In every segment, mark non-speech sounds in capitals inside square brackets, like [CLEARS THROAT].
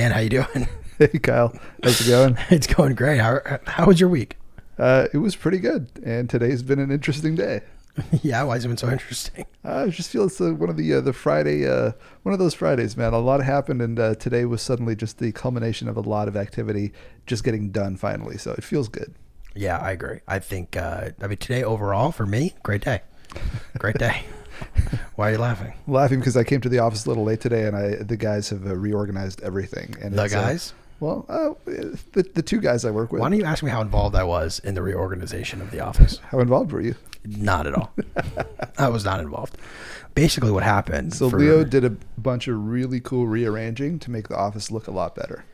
Dan, how you doing? [LAUGHS] Hey Kyle, how's it going? [LAUGHS] it's going great. How how was your week? Uh, it was pretty good, and today's been an interesting day. [LAUGHS] yeah, why has it been so interesting? I just feel it's uh, one of the uh, the Friday, uh, one of those Fridays, man. A lot happened, and uh, today was suddenly just the culmination of a lot of activity, just getting done finally. So it feels good. Yeah, I agree. I think uh, I mean today overall for me, great day, great day. [LAUGHS] Why are you laughing? laughing because I came to the office a little late today, and I the guys have uh, reorganized everything. And The it's, uh, guys? well, uh, the the two guys I work with. Why don't you ask me how involved I was in the reorganization of the office? How involved were you? Not at all. [LAUGHS] I was not involved. Basically, what happened? So for- Leo did a bunch of really cool rearranging to make the office look a lot better.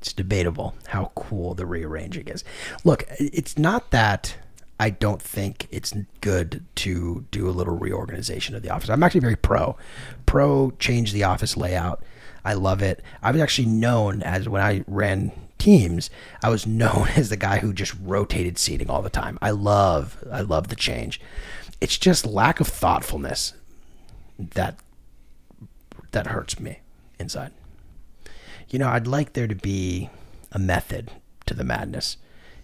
it's debatable how cool the rearranging is. Look, it's not that I don't think it's good to do a little reorganization of the office. I'm actually very pro. Pro change the office layout. I love it. I was actually known as when I ran teams, I was [LAUGHS] known as the guy who just rotated seating all the time. I love I love the change. It's just lack of thoughtfulness that that hurts me inside. You know, I'd like there to be a method to the madness,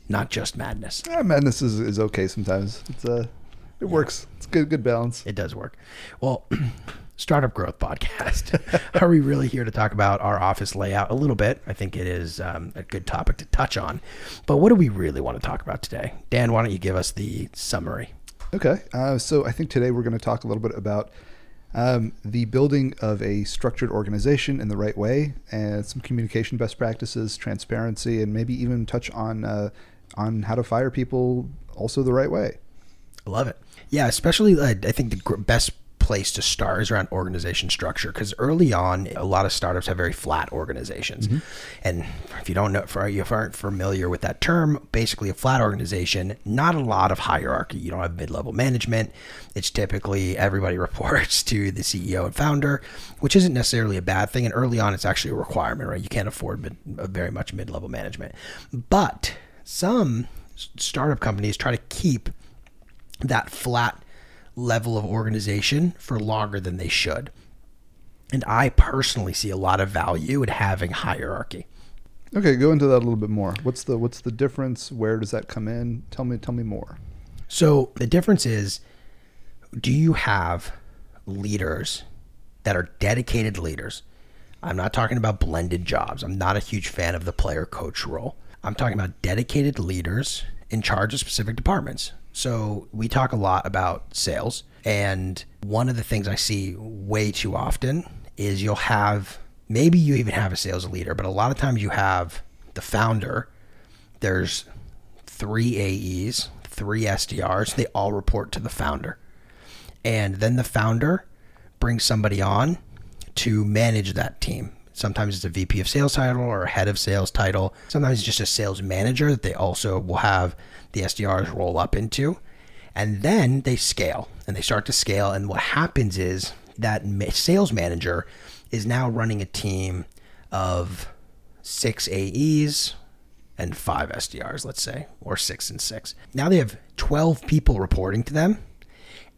not just madness. Ah, madness is, is okay sometimes. It's uh, it works. It's good good balance. It does work. Well, [CLEARS THROAT] Startup Growth Podcast. [LAUGHS] Are we really here to talk about our office layout a little bit? I think it is um, a good topic to touch on. But what do we really want to talk about today? Dan, why don't you give us the summary? Okay, uh, so I think today we're going to talk a little bit about um, the building of a structured organization in the right way, and some communication best practices, transparency, and maybe even touch on uh, on how to fire people also the right way. I love it. Yeah, especially uh, I think the gr- best place to start is around organization structure because early on a lot of startups have very flat organizations. And if you don't know for you aren't familiar with that term basically a flat organization not a lot of hierarchy. You don't have mid-level management. It's typically everybody [LAUGHS] reports to the ceo and founder which isn't necessarily a bad thing. And early on it's actually a requirement right? You can't afford mid, very much mid-level management. But some startup companies try to keep that flat level of organization for longer than they should. And I personally see a lot of value in having hierarchy. Okay, go into that a little bit more. What's the what's the difference? Where does that come in? Tell me tell me more. So the difference is do you have leaders that are dedicated leaders? I'm not talking about blended jobs. I'm not a huge fan of the player coach role. I'm talking about dedicated leaders in charge of specific departments. So we talk a lot about sales. And one of the things I see way too often is you'll have maybe you even have a sales leader, but a lot of times you have the founder. There's three AEs, three SDRs. They all report to the founder. And then the founder brings somebody on to manage that team. Sometimes it's a VP of sales title or a head of sales title. Sometimes it's just a sales manager that they also will have the SDRs roll up into. And then they scale and they start to scale. And what happens is that sales manager is now running a team of six AEs and five SDRs, let's say, or six and six. Now they have 12 people reporting to them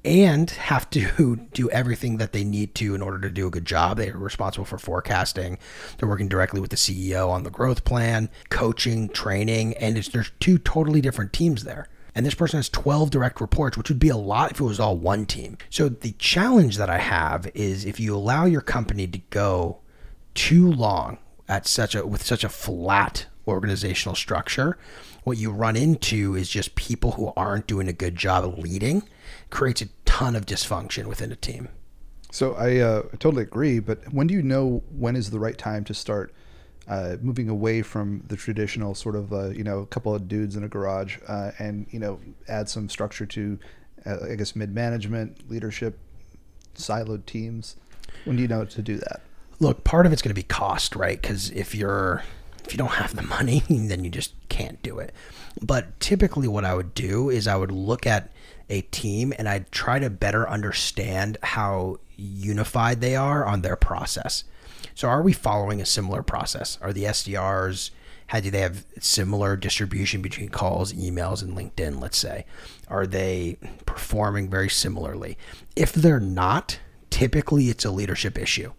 and have to [LAUGHS] do everything that they need to in order to do a good job. They are responsible for forecasting. They're working directly with the CEO on the growth plan, coaching, training, and there's two totally different teams there. And this person has 12 direct reports, which would be a lot if it was all one team. So the challenge that I have is if you allow your company to go too long at such a with such a flat organizational structure, what you run into is just people who aren't doing a good job of leading creates a ton of dysfunction within a team. So I uh, totally agree. But when do you know when is the right time to start uh, moving away from the traditional sort of uh, you know a couple of dudes in a garage uh, and you know add some structure to uh, I guess mid management leadership siloed teams? When do you know to do that? Look, part of it's going to be cost, right? Because if you're if you don't have the money, [LAUGHS] then you just can't do it. But typically, what I would do is I would look at a team and I'd try to better understand how unified they are on their process. So, are we following a similar process? Are the SDRs how do they have similar distribution between calls, emails, and LinkedIn? Let's say, are they performing very similarly? If they're not, typically it's a leadership issue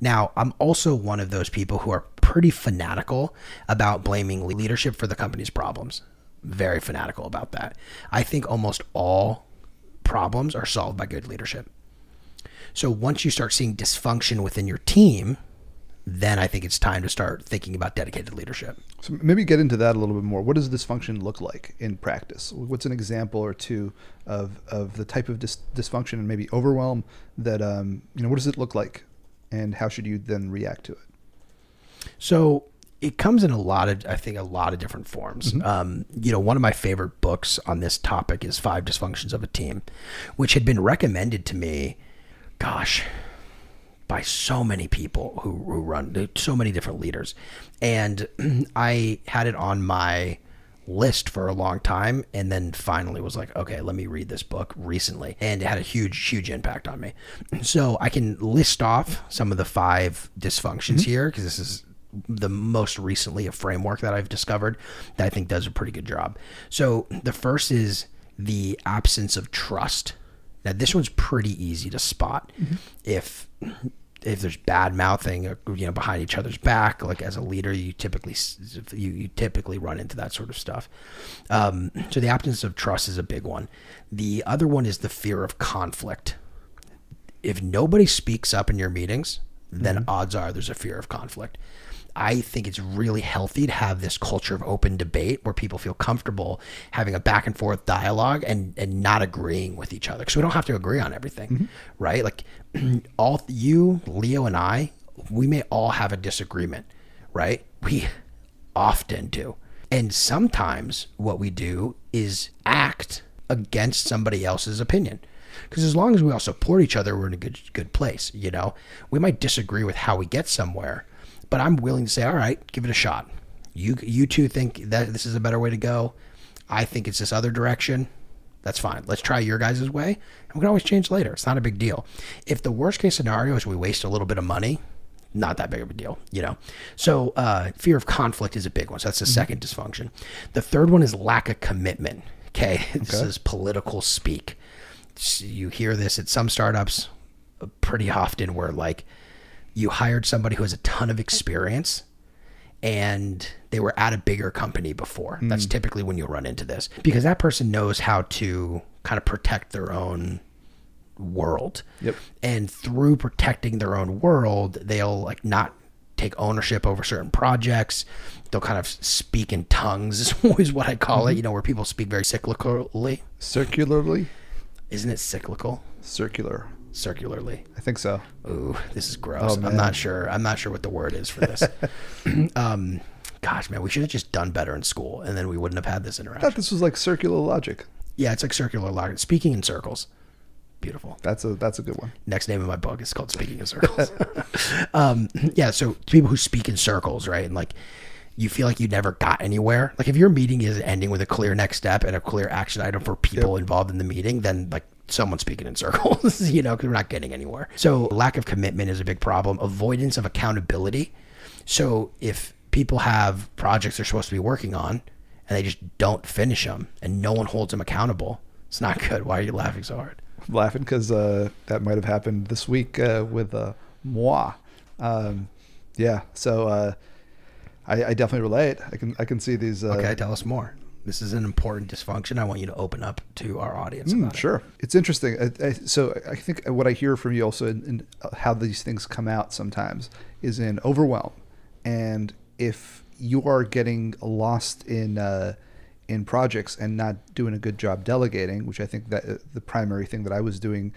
Now, I'm also one of those people who are pretty fanatical about blaming leadership for the company's problems. Very fanatical about that. I think almost all problems are solved by good leadership. So once you start seeing dysfunction within your team, then I think it's time to start thinking about dedicated leadership. So maybe get into that a little bit more. What does dysfunction look like in practice? What's an example or two of, of the type of dis- dysfunction and maybe overwhelm that um, you know? What does it look like, and how should you then react to it? So it comes in a lot of, I think, a lot of different forms. Um, you know, one of my favorite books on this topic is Five Dysfunctions of a Team, which had been recommended to me, gosh, by so many people who, who run so many different leaders. And [CLEARS THROAT] I had it on my list for a long time and then finally was like okay let me read this book recently and it had a huge huge impact on me [CLEARS THROAT] so i can list off some of the five dysfunctions here because this is the most recently a framework that i've discovered that i think does a pretty good job so the first is the absence of trust now this one's pretty easy to spot if if there's bad mouthing, uh, you know, behind each other's back, like as a leader, you typically you, you typically run into that sort of stuff. Um, so the absence of trust is a big one. The other one is the fear of conflict. If nobody speaks up in your meetings, then odds are there's a fear of conflict. I think it's really healthy to have this culture of open debate where people feel comfortable having a back and forth dialogue and, and not agreeing with each other. Because we don't have to agree on everything, mm-hmm. right? Like [CLEARS THROAT] all you, Leo, and I, we may all have a disagreement, right? We often do. And sometimes what we do is act against somebody else's opinion. Because as long as we all support each other, we're in a good good place. You know, we might disagree with how we get somewhere, but I'm willing to say, all right, give it a shot. You you two think that this is a better way to go. I think it's this other direction. That's fine. Let's try your guys' way, and we can always change later. It's not a big deal. If the worst case scenario is we waste a little bit of money, not that big of a deal, you know. So uh, fear of conflict is a big one. So that's the second dysfunction. The third one is lack of commitment. Okay, [LAUGHS] this is political speak. You hear this at some startups uh, pretty often, where like you hired somebody who has a ton of experience and they were at a bigger company before. That's hmm. typically when you'll run into this because that person knows how to kind of protect their own world. Yep. And through protecting their own world, they'll like not take ownership over certain projects. They'll kind of speak in tongues [LAUGHS] is always what I call it, mm-hmm. you know, where people speak very cyclically. Circularly, Isn't it cyclical? circular. Circularly. I think so. Ooh, this is gross. Oh. I'm not sure. I'm not sure what the word is for this. [LAUGHS] [CLEARS THROAT] um, gosh, man, we should have just done better in school, and then we wouldn't have had this interaction. I thought this was like circular logic. Yeah, it's like circular logic. Speaking in circles. Beautiful. That's a that's a good one. Next name of my book is called Speaking in Circles. [LAUGHS] um, yeah, so people who speak in circles, right? And like you feel like you never got anywhere. Like if your meeting is ending with a clear next step and a clear action item for people involved in the meeting, then like someone's speaking in circles, [LAUGHS] you know, because we're not getting anywhere. So lack of commitment is a big problem. Avoidance of accountability. So if people have projects they're supposed to be working on and they just don't finish them and no one holds them accountable, it's not good. Why are you laughing so hard? I'm laughing because uh, that might have happened this week uh, with uh, moi. Um, yeah, so uh, I, I definitely relate. I can I can see these. Uh, Okay, tell us more. This is an important dysfunction. I want you to open up to our audience Mm, about it. sure, it's interesting. I, I, so I think what I hear from you also in, in how these things come out sometimes is in overwhelm, and if you are getting lost in uh, in projects and not doing a good job delegating, which I think that uh, the primary thing that I was doing,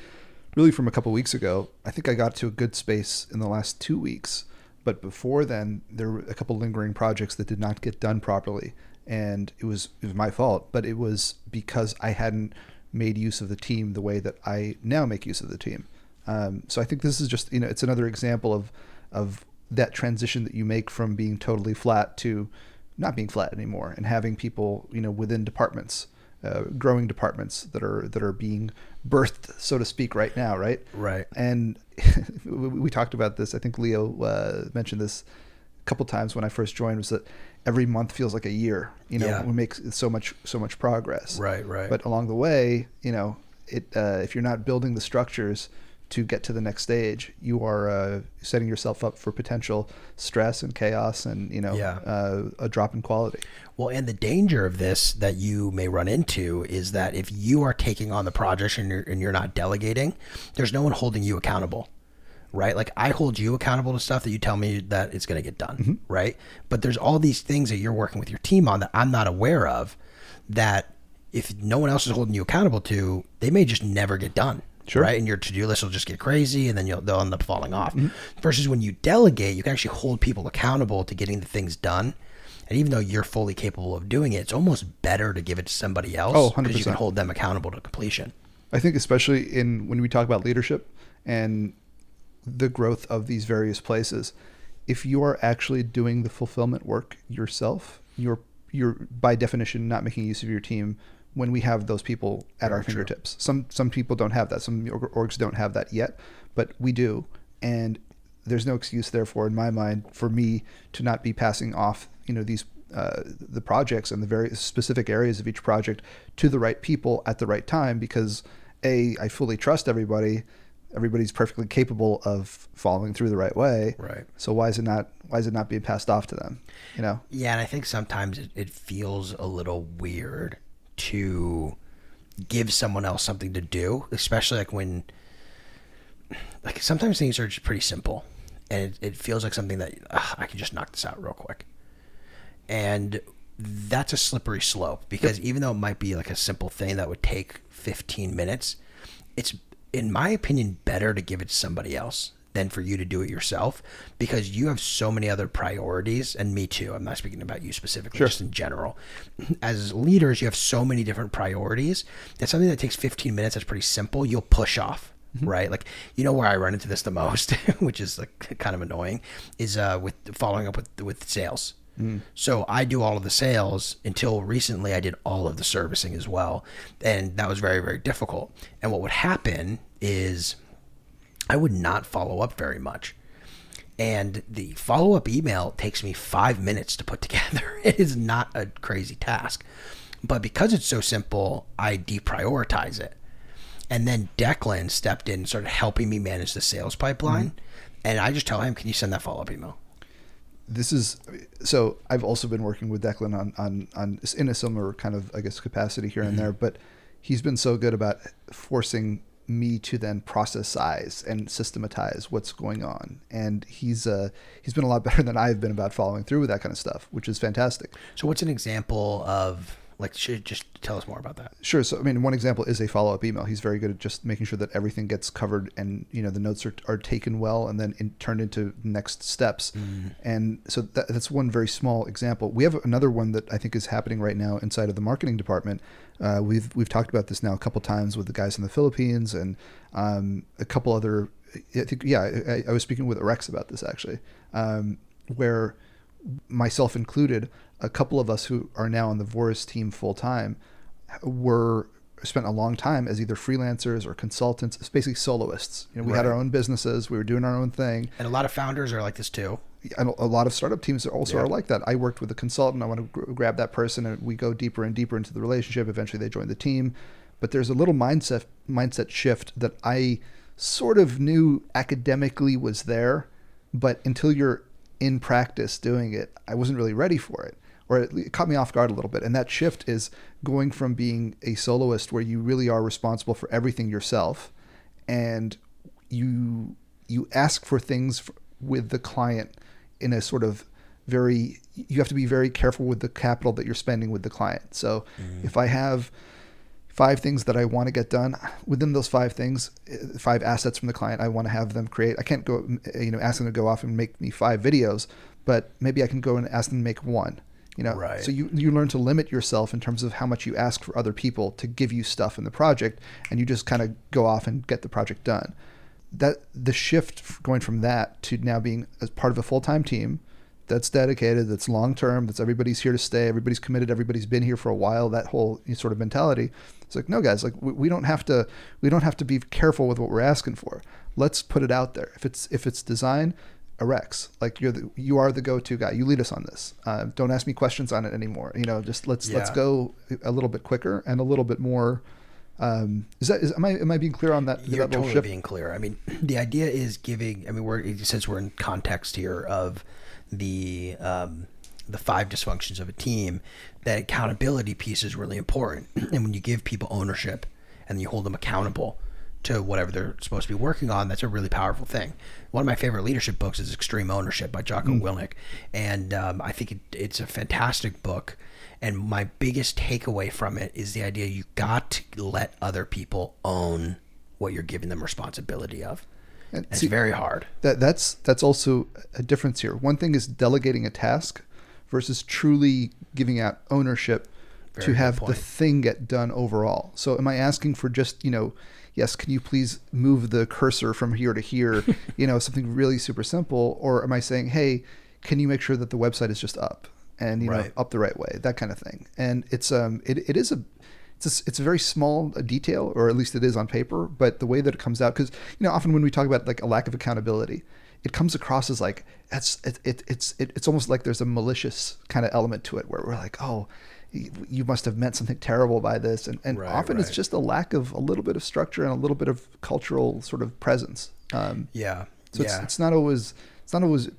really from a couple weeks ago, I think I got to a good space in the last two weeks. But before then, there were a couple lingering projects that did not get done properly, and it was it was my fault. But it was because I hadn't made use of the team the way that I now make use of the team. Um, so I think this is just you know it's another example of of that transition that you make from being totally flat to not being flat anymore and having people you know within departments uh, growing departments that are that are being birthed so to speak right now right Right. and [LAUGHS] we talked about this i think leo uh, mentioned this couple times when i first joined was that every month feels like a year you know Yeah. we make so much so much progress Right, right. but along the way you know it uh, if you're not building the structures to get to the next stage, you are uh, setting yourself up for potential stress and chaos, and you know, Yeah. uh, a drop in quality. Well, and the danger of this that you may run into is that if you are taking on the project and you're, and you're not delegating, there's no one holding you accountable, right? Like I hold you accountable to stuff that you tell me that it's going to get done, mm-hmm. right? But there's all these things that you're working with your team on that I'm not aware of that if no one else is holding you accountable to, they may just never get done. Sure. Right. And your to do list will just get crazy and then you'll, they'll end up falling off. Mm-hmm. Versus when you delegate, you can actually hold people accountable to getting the things done. And even though you're fully capable of doing it, it's almost better to give it to somebody else Oh, because you can hold them accountable to completion. I think especially in when we talk about leadership and the growth of these various places, if you are actually doing the fulfillment work yourself, you're you're by definition not making use of your team when we have those people at our Very true. fingertips. Some some people don't have that. Some orgs don't have that yet, but we do. And there's no excuse therefore in my mind for me to not be passing off, you know, these uh, the projects and the very specific areas of each project to the right people at the right time because a I fully trust everybody. Everybody's perfectly capable of following through the right way. Right. So why is it not why is it not being passed off to them? You know? Yeah, and I think sometimes it, it feels a little weird to give someone else something to do, especially like when, like sometimes things are just pretty simple, and it, it feels like something that "Ugh, I can just knock this out real quick, and that's a slippery slope because even though it might be like a simple thing that would take 15 minutes, it's in my opinion better to give it to somebody else than for you to do it yourself because you have so many other priorities. And me too. I'm not speaking about you specifically Sure. just in general. [CLEARS THROAT] As leaders you have so many different priorities that something that takes 15 minutes that's pretty simple you'll push off right? Like you know where i run into this the most [LAUGHS] which is like kind of annoying is uh with following up with with sales Mm. so I do all of the sales until recently I did all of the servicing as well. And that was very, very difficult. And what would happen is I would not follow up very much. And the follow up email takes me five minutes to put [LAUGHS] together. It is not a crazy task. But because it's so simple, I deprioritize it. And then Declan stepped in and started helping me manage the sales pipeline. Mm-hmm. And I just tell him, can you send that follow up email? This is so I've also been working with Declan on on on in a similar kind of I guess capacity here and there, but he's been so good about forcing me to then process size and systematize what's going on, and he's uh he's been a lot [LAUGHS] better than I've been about following through with that kind of stuff, which is fantastic. So, what's an example of like? Should just tell us more about that. Sure. So, I mean, one example is a follow up email. He's very good at just making sure that everything gets covered and, you know, the notes are, are taken well and then in, turned into next steps. And so that, that's one very small example. We have another one that I think is happening right now inside of the marketing department. Uh, we've, we've talked about this now a couple times with the guys in the Philippines and um, a couple other. I think, yeah, I, I was speaking with Rex about this actually, um, where myself included, a couple of us who are now on the Vouris team full time were spent a long time as either freelancers or consultants, it's basically soloists. You know, we had our own businesses, we were doing our own thing. And a lot of founders are like this too. And a lot of startup teams also Yeah. are like that. I worked with a consultant. I want to gr- grab that person, and we go deeper and deeper into the relationship. Eventually, they join the team. But there's a little mindset mindset shift that I sort of knew academically was there, but until you're in practice doing it, I wasn't really ready for it, or it, caught me off guard a little bit. And that shift is going from being a soloist, where you really are responsible for everything yourself, and you you ask for things with the client in a sort of very you have to be very careful with the capital that you're spending with the client. So if I have five things that I want to get done within those five things, uh, five assets from the client I want to have them create. I can't go uh, you know ask them to go off and make me five videos, but maybe I can go and ask them to make one. You know, Right. so you you learn to limit yourself in terms of how much you ask for other people to give you stuff in the project, and you just kind of go off and get the project done. That the shift going from that to now being as part of a full-time team that's dedicated that's long-term that's everybody's here to stay everybody's committed everybody's been here for a while that whole sort of mentality it's like no guys like we, we don't have to we don't have to be careful with what we're asking for. Let's put it out there. If it's if it's design Rex, like you're the you are the go-to guy. You lead us on this. Uh, don't ask me questions on it anymore. You know, just let's let's go a little bit quicker and a little bit more Um, is that is, am I am I being clear on that? You're that totally shift? being clear. I mean, the idea is giving. I mean, we're since we're in context here of the um, the five dysfunctions of a team, that accountability piece is really important. [CLEARS THROAT] And when you give people ownership and you hold them accountable to whatever they're supposed to be working on, that's a really powerful thing. One of my favorite leadership books is Extreme Ownership by Jocko Willink, and um, I think it, it's a fantastic book. And my biggest takeaway from it is the idea you got to let other people own what you're giving them responsibility of. And And it's very hard. that that's that's also a difference here. One thing is delegating a task versus truly giving out ownership Very to have the thing get done overall. So am I asking for just, you know, yes, can you please move the cursor from here to here, [LAUGHS] you know, something really super simple or am I saying, "Hey, can you make sure that the website is just up and, you know, up the right way?" That kind of thing. And it's um it, it is a it's a, it's a very small uh, detail, or at least it is on paper. But the way that it comes out, because you know, often when we talk about like a lack of accountability, it comes across as like that's it, it it's it, it's almost like there's a malicious kind of element to it, where we're like, oh, you must have meant something terrible by this, and and Right, often it's just a lack of a little bit of structure and a little bit of cultural sort of presence. Um, Yeah. so yeah. it's, it's not always it's not always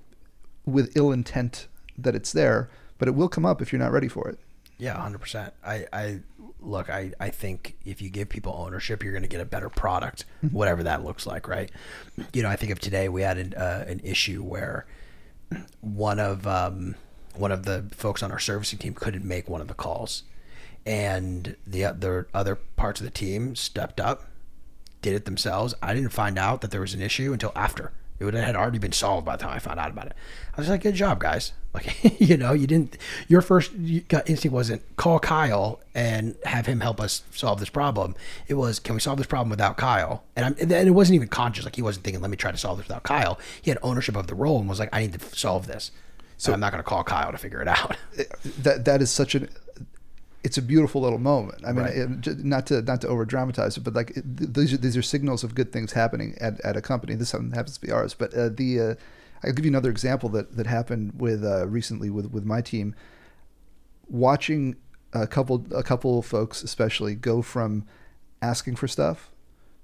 with ill intent that it's there, but it will come up if you're not ready for it. Yeah, hundred percent. I, I look. I, I think if you give people ownership, you're going to get a better product, whatever that looks like, right? You know, I think of today we had an, uh, an issue where one of um, one of the folks on our servicing team couldn't make one of the calls, and the other other parts of the team stepped up, did it themselves. I didn't find out that there was an issue until after. It would had already been solved by the time I found out about it. I was like, "Good job, guys!" [LAUGHS] Like, you know, you didn't. Your first instinct wasn't call Kyle and have him help us solve this problem. It was, "Can we solve this problem without Kyle?" And I'm, and it wasn't even conscious. Like he wasn't thinking, "Let me try to solve this without Kyle." He had ownership of the role and was like, "I need to solve this." So I'm not going to call Kyle to figure it out. [LAUGHS] that that is such an it's a beautiful little moment. I mean, Right. it, not to not to over dramatize it, but like it, these are these are signals of good things happening at, at a company. This happens to be ours, but uh, the uh, I'll give you another example that that happened with uh, recently with with my team. Watching a couple a couple of folks especially go from asking for stuff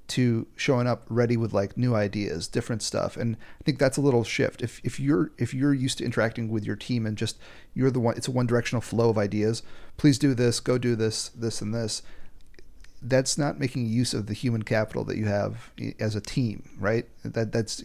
to showing up ready with like new ideas, different stuff. And I think that's a little shift. If if you're if you're used to interacting with your team and just you're the one it's a one directional flow of ideas, please do this, go do this, this and this. That's not making use of the human capital that you have as a team, right? That that's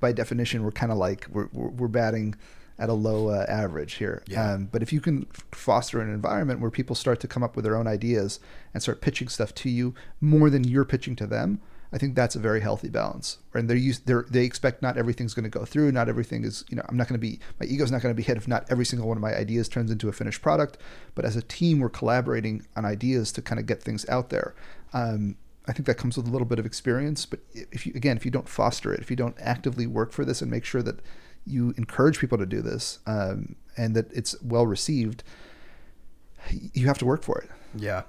by definition we're kind of like we're, we're we're batting at a low uh, average here. Yeah. Um, but if you can foster an environment where people start to come up with their own ideas and start pitching stuff to you more than you're pitching to them, I think that's a very healthy balance. And they're used, they're, they expect not everything's going to go through. Not everything is, you know, I'm not going to be, my ego's not going to be hit if not every single one of my ideas turns into a finished product. But as a team, we're collaborating on ideas to kind of get things out there. Um, I think that comes with a little bit of experience. But if you, again, if you don't foster it, if you don't actively work for this and make sure that you encourage people to do this um, and that it's well received, you have to work for it. Yeah,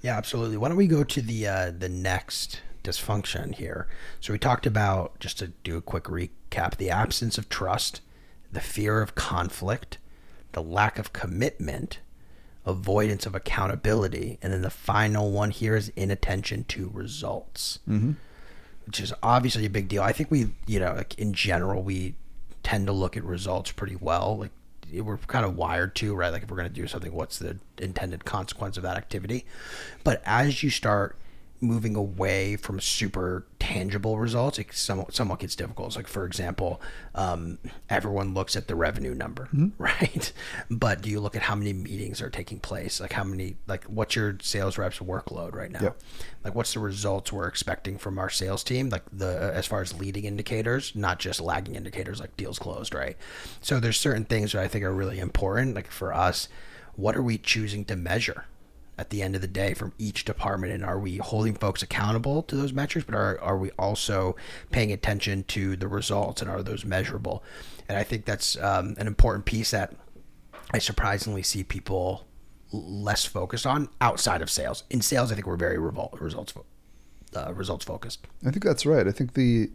yeah, absolutely. Why don't we go to the uh, the next dysfunction here? So we talked about just to do a quick recap: the absence of trust, the fear of conflict, the lack of commitment, avoidance of accountability, and then the final one here is inattention to results, mm-hmm. which is obviously a big deal. I think we, you know, like in general, we tend to look at results pretty well. Like we're kind of wired to, right? Like if we're going to do something, what's the intended consequence of that activity? But as you start moving away from super tangible results, it somewhat, somewhat gets difficult. It's like, for example, um, everyone looks at the revenue number, [LAUGHS] right? But do you look at how many meetings are taking place? Like how many, like what's your sales reps workload right now? Yep. Like what's the results we're expecting from our sales team? Like the, as far as leading indicators, not just lagging indicators like deals closed, right? So there's certain things that I think are really important. Like for us, what are we choosing to measure? At the end of the day from each department and are we holding folks accountable to those metrics but are, are we also paying attention to the results and are those measurable and i think that's um, an important piece that i surprisingly see people less focused on outside of sales in sales i think we're very revol- results uh, results focused I think that's right. I think the,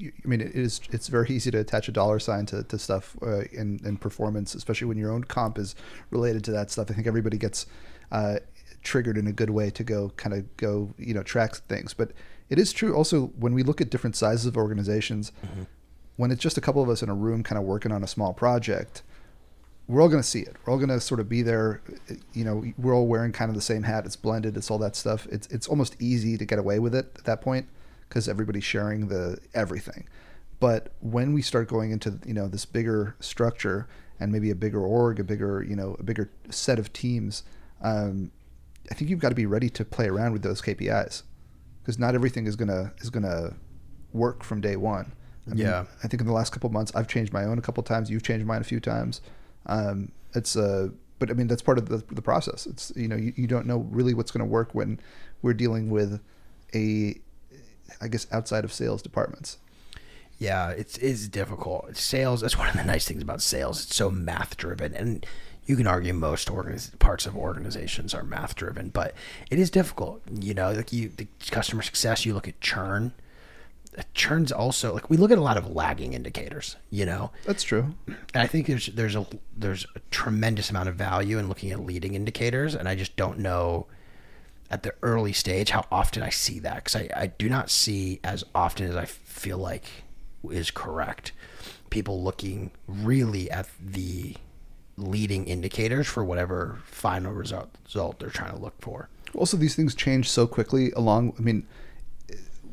I mean, it is. It's very easy to attach a dollar sign to, to stuff uh, in in performance, especially when your own comp is related to that stuff. I think everybody gets uh, triggered in a good way to go kind of go you know track things. But it is true also when we look at different sizes of organizations, mm-hmm. when it's just a couple of us in a room kind of working on a small project, we're all going to see it. We're all going to sort of be there. You know, we're all wearing kind of the same hat. It's blended. It's all that stuff. It's it's almost easy to get away with it at that point because everybody's sharing the everything. But when we start going into you know this bigger structure and maybe a bigger org, a bigger you know a bigger set of teams, um, I think you've got to be ready to play around with those KPIs because not everything is gonna is gonna work from day one. I mean, yeah, I think in the last couple months I've changed my own a couple times. You've changed mine a few times. Um, it's uh, but I mean that's part of the, the process. It's you know you, you don't know really what's going to work when we're dealing with a I guess outside of sales departments. Yeah, it's it's difficult. Sales. That's one of the nice things about sales. It's so math driven, and you can argue most organiz- parts of organizations are math driven, but it is difficult. You know, like you, the customer success. You look at churn. Uh, churn's also like we look at a lot of lagging indicators. You know, that's true. And I think there's there's a there's a tremendous amount of value in looking at leading indicators, and I just don't know at the early stage how often I see that because I, I do not see as often as I feel like is correct. People looking really at the leading indicators for whatever final result, result they're trying to look for. Also, these things change so quickly. Along, I mean,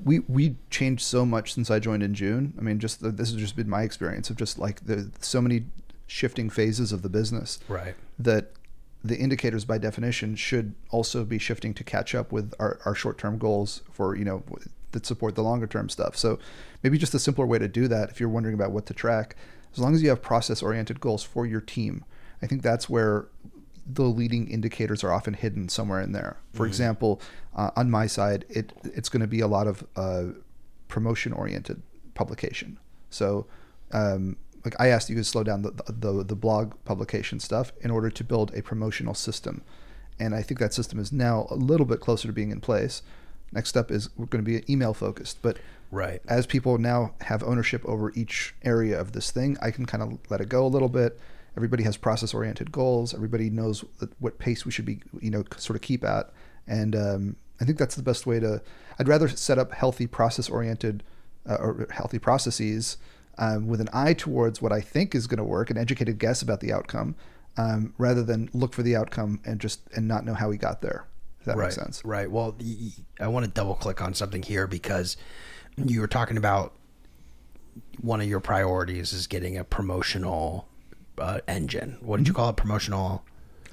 we we changed so much since I joined in June. I mean, just this has just been my experience of just like the so many shifting phases of the business. Right. That the indicators by definition should also be shifting to catch up with our, our short-term goals for you know that support the longer term stuff so maybe just a simpler way to do that if you're wondering about what to track as long as you have process oriented goals for your team i think that's where the leading indicators are often hidden somewhere in there for mm-hmm. example uh, on my side it it's going to be a lot of uh, promotion oriented publication so um, like I asked you to slow down the, the, the blog publication stuff in order to build a promotional system, and I think that system is now a little bit closer to being in place. Next up is we're going to be email focused, but right as people now have ownership over each area of this thing, I can kind of let it go a little bit. Everybody has process oriented goals. Everybody knows what pace we should be, you know, sort of keep at, and um, I think that's the best way to. I'd rather set up healthy process oriented uh, or healthy processes um, with an eye towards what I think is going to work, an educated guess about the outcome, um, rather than look for the outcome and just and not know how we got there. If that right, makes sense. Right. Well, I want to double click on something here because you were talking about one of your priorities is getting a promotional uh, engine. What did you call it? Promotional.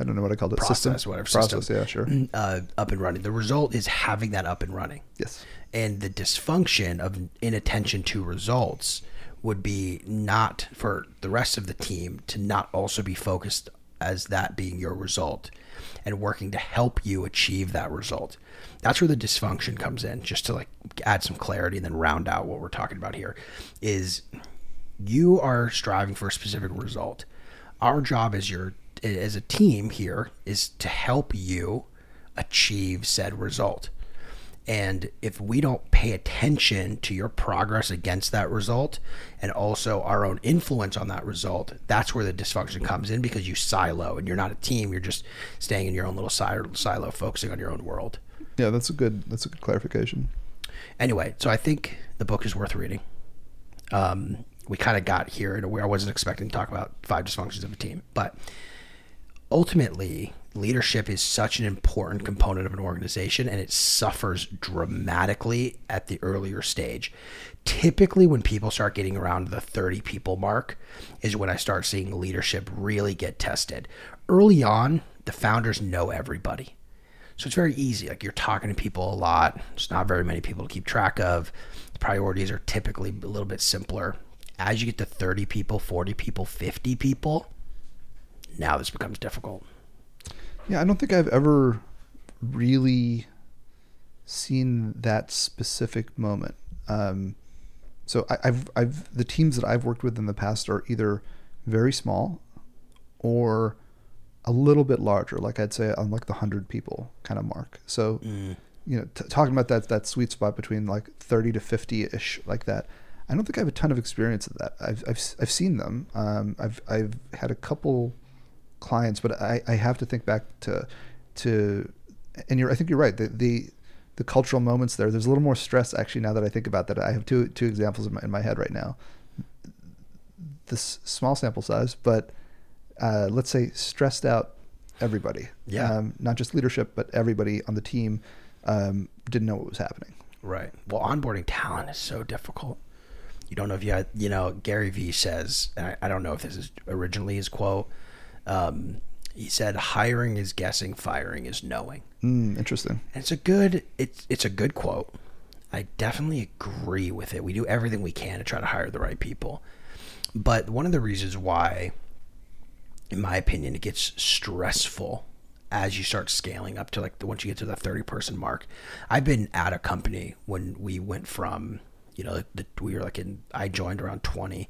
I don't know what I called it. Process, system, whatever. Process, system, yeah, sure. Uh, up and running. The result is having that up and running. Yes. And the dysfunction of inattention to results would be not for the rest of the team to not also be focused as that being your result and working to help you achieve that result. That's where the dysfunction comes in, just to like add some clarity and then round out what we're talking about here is you are striving for a specific result. Our job as your as a team here is to help you achieve said result. And if we don't pay attention to your progress against that result and also our own influence on that result, that's where the dysfunction comes in because you silo and you're not a team. You're just staying in your own little silo, focusing on your own world. Yeah, that's a good that's a good clarification. Anyway, so I think the book is worth reading. Um, we kind of got here in I wasn't expecting to talk about five dysfunctions of a team, but ultimately leadership is such an important component of an organization and it suffers dramatically at the earlier stage. Typically, when people start getting around the 30 people mark, is when I start seeing leadership really get tested. Early on, the founders know everybody. So it's very easy. Like you're talking to people a lot. There's not very many people to keep track of. Priorities are typically a little bit simpler. As you get to 30 people, 40 people, 50 people, now this becomes difficult. Yeah, I don't think I've ever really seen that specific moment. Um, so I, have I've the teams that I've worked with in the past are either very small or a little bit larger. Like I'd say on like the hundred people kind of mark. So mm. you know, t- talking about that that sweet spot between like thirty to fifty ish, like that. I don't think I have a ton of experience of that. I've I've, I've seen them. Um, I've I've had a couple clients, but I, I have to think back to to and you're I think you're right. The, the the cultural moments there. There's a little more stress actually now that I think about that. I have two two examples in my, in my head right now. This small sample size, but uh, let's say stressed out everybody. Yeah. Um, not just leadership, but everybody on the team um, didn't know what was happening. Right. Well, onboarding talent is so difficult. You don't know if you had, you know, Gary Vee says, and I, I don't know if this is originally his quote. Um, he said, "Hiring is guessing, firing is knowing." Mm, interesting. And it's a good, it's it's a good quote. I definitely agree with it. We do everything we can to try to hire the right people, but one of the reasons why, in my opinion, it gets stressful as you start scaling up to like the once you get to the 30 person mark i've been at a company when we went from you know the, we were like in i joined around 20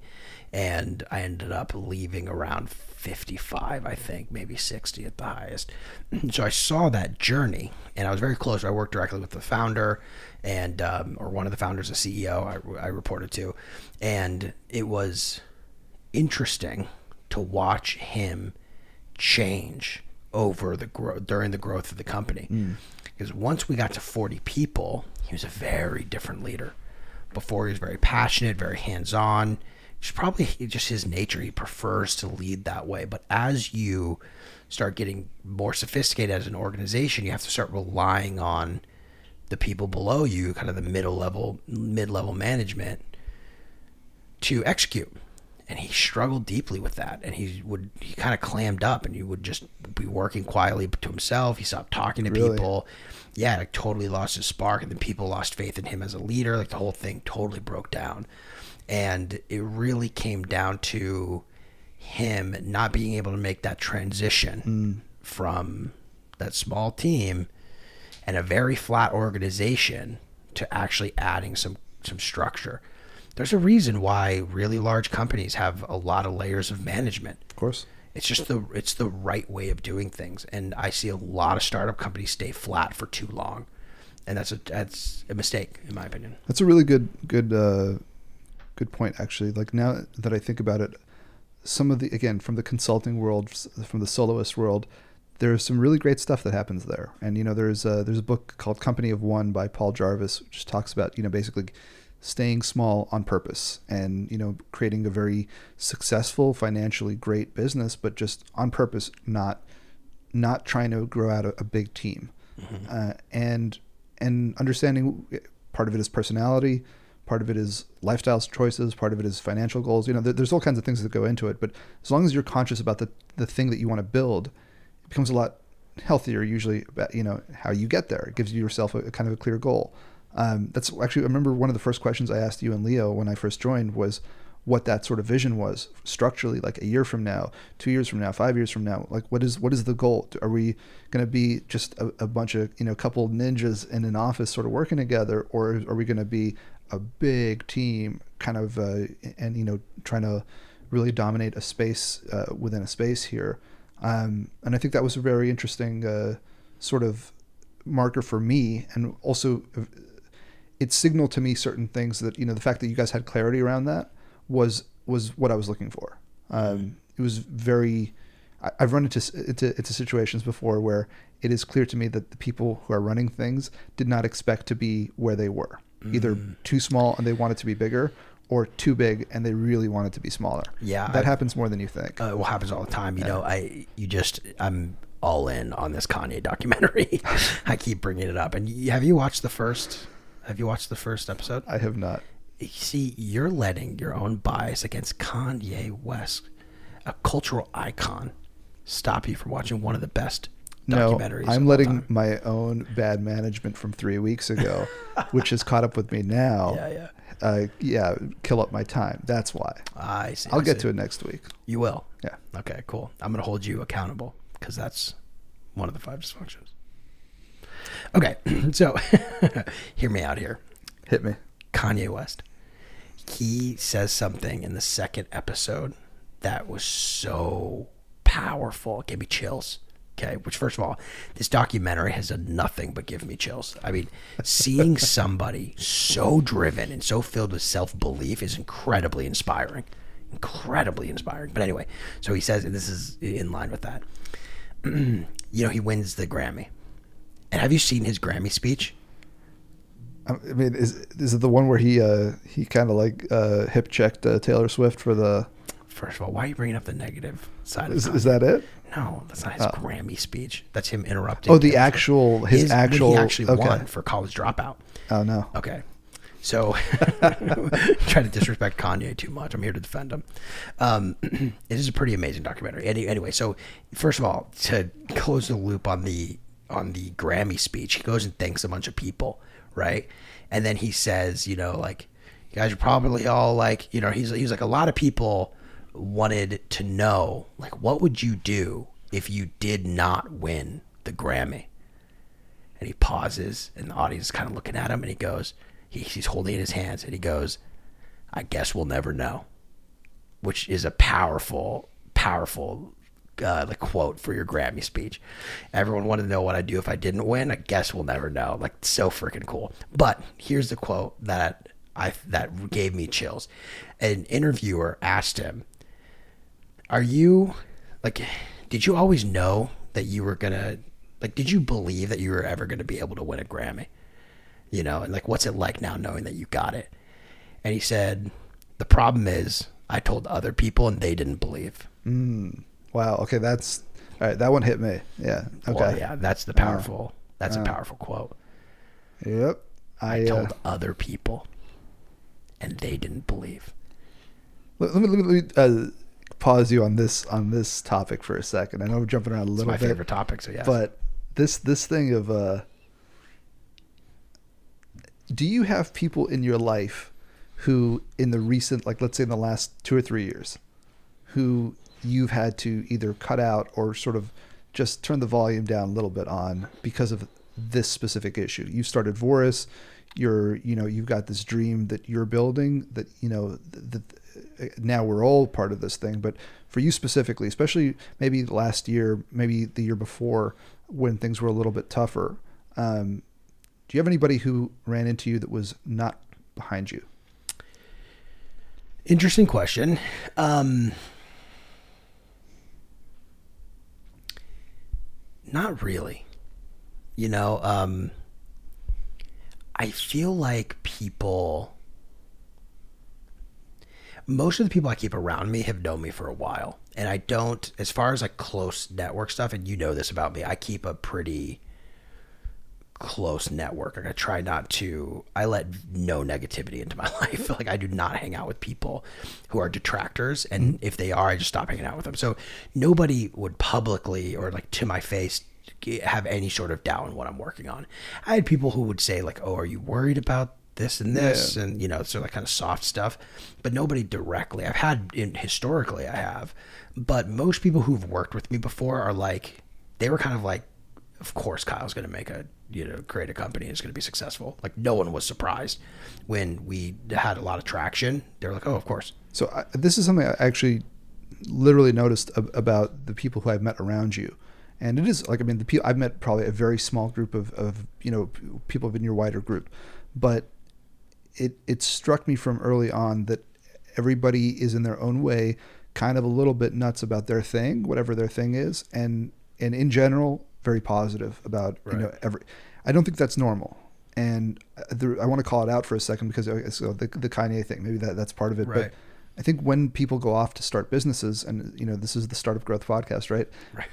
and i ended up leaving around 55 i think maybe 60 at the highest [CLEARS THROAT] so i saw that journey and i was very close i worked directly with the founder and um, or one of the founders the ceo I, I reported to and it was interesting to watch him change over the growth during the growth of the company. Because once we got to 40 people, he was a very different leader. Before he was very passionate, very hands-on. It's probably just his nature. He prefers to lead that way. But as you start getting more sophisticated as an organization, you have to start relying on the people below you, kind of the middle level, mid-level management, to execute and he struggled deeply with that and he would he kind of clammed up and he would just be working quietly to himself he stopped talking to Really? people yeah like totally lost his spark and then people lost faith in him as a leader like the whole thing totally broke down and it really came down to him not being able to make that transition hmm. from that small team and a very flat organization to actually adding some some structure. There's a reason why really large companies have a lot of layers of management. Of course. It's just the it's the right way of doing things, and I see a lot of startup companies stay flat for too long, and that's a that's a mistake in my opinion. That's a really good good uh, good point actually. Like now that I think about it, some of the again from the consulting world, from the soloist world, there's some really great stuff that happens there. And you know, there's a, there's a book called Company of One by Paul Jarvis, which talks about you know basically staying small on purpose and you know creating a very successful financially great business but just on purpose not not trying to grow out a, a big team. Uh, and and understanding part of it is personality part of it is lifestyle choices part of it is financial goals. You know there, there's all kinds of things that go into it but as long as you're conscious about the, the thing that you want to build it becomes a lot healthier usually about you know how you get there. It gives yourself a, a kind of a clear goal um, that's actually i remember one of the first questions i asked you and leo when i first joined was what that sort of vision was structurally like a year from now two years from now five years from now. Like what is what is the goal? Are we going to be just a, a bunch of you know couple ninjas in an office sort of working together or are we going to be a big team kind of uh, and you know trying to really dominate a space uh, within a space here? Um, and i think that was a very interesting uh, sort of marker for me and also uh, it signaled to me certain things that you know the fact that you guys had clarity around that was was what I was looking for. Um, it was very. I, I've run into, into into situations before where it is clear to me that the people who are running things did not expect to be where they were, either too small and they wanted to be bigger, or too big and they really wanted to be smaller. Yeah, that I- happens more than you think. Uh, what happens all the time, you know. I you just I'm all in on this Kanye documentary. [LAUGHS] I keep bringing it up. And have you watched the first? Have you watched the first episode? I have not. See, you're letting your own bias against Kanye West, a cultural icon, stop you from watching one of the best No. I'm letting my own bad management from three weeks ago, [LAUGHS] which has caught up with me now. Yeah, yeah. Uh, yeah, kill up my time. That's why. I see. I'll I get see. to it next week. You will. Yeah. Okay, cool. I'm going to hold you accountable because that's one of the five dysfunctions. Okay, [CLEARS THROAT] so [LAUGHS] hear me out here. Hit me. Kanye West. He says something in the second episode that was so powerful. It gave me chills. Okay, which first of all, this documentary has done nothing but give me chills. I mean, seeing [LAUGHS] somebody so driven and so filled with self belief is incredibly inspiring. Incredibly inspiring. But anyway, so he says, and this is in line with that. [CLEARS THROAT] you know, he wins the Grammy And have you seen his Grammy speech? I mean, is is it the one where he uh, he kind of like uh, hip checked uh, Taylor Swift for the? First of all, why are you bringing up the negative side of Is, it? is that it? No, that's not his Oh. Grammy speech. That's him interrupting. Oh, the actual his, when actual. he actually okay. won for College Dropout. Oh no. Okay. So, [LAUGHS] try to disrespect Kanye too much. I'm here to defend him. Um, [CLEARS THROAT] it is a pretty amazing documentary. Any, anyway, so first of all, to close the loop on the on the Grammy speech, he goes and thanks a bunch of people, right? And then he says, you know, like you guys are probably all like, you know, he's he's like a lot of people wanted to know, like, what would you do if you did not win the Grammy? and he pauses and the audience is kind of looking at him and he goes he, he's holding in his hands and he goes i guess we'll never know which is a powerful powerful uh, like quote for your grammy speech. Everyone wanted to know what i'd do if i didn't win. I guess we'll never know. Like so freaking cool. But here's the quote that i that gave me chills. An interviewer asked him are you like did you always know that you were gonna like did you believe that you were ever gonna be able to win a grammy? You know and like what's it like now knowing that you got it? And he said the problem is i told other people and they didn't believe Wow. Okay, that's all right. That one hit me. Yeah. Okay. well yeah that's the powerful that's a powerful quote Yep. I, i uh, told other people and they didn't believe let, let me, let me, let me uh, pause you on this on this topic for a second. I know we're jumping around a it's little my bit, favorite topic so yeah but this this thing of uh, do you have people in your life who, in the recent, like let's say in the last two or three years, who you've had to either cut out or sort of just turn the volume down a little bit on because of this specific issue. You started Vouris, you're you know you've got this dream that you're building that you know that now we're all part of this thing, but for you specifically, especially maybe last year, maybe the year before when things were a little bit tougher. Um, do you have anybody who ran into you that was not behind you? Interesting question. Um, not really. You know, um, I feel like people, most of the people I keep around me have known me for a while. And I don't, as far as like close network stuff, and you know this about me, I keep a pretty close network. Like I try not to. I let no negativity into my [LAUGHS] life. Like I do not hang out with people who are detractors, and mm-hmm. if they are, I just stop hanging out with them. So nobody would publicly or like to my face have any sort of doubt in what I'm working on. I had people who would say like, "Oh, are you worried about this and this?" and you know, so like kind of soft stuff, but nobody directly. I've had in historically, I have, but most people who've worked with me before are like, they were kind of like of course Kyle's going to make a you know create a company it's going to be successful. Like no one was surprised when we had a lot of traction. They were like, oh, of course. So I, this is something I actually literally noticed ab- about the people who I've met around you, and it is like I mean the people I've met probably a very small group of, of you know people in your wider group, but it it struck me from early on that everybody is in their own way kind of a little bit nuts about their thing, whatever their thing is, and and in general very positive about you know every. I don't think that's normal. And there, I want to call it out for a second because uh, so the the Kanye thing, maybe that, that's part of it. Right. But I think when people go off to start businesses, and you know, this is the Startup Growth podcast, right? Right.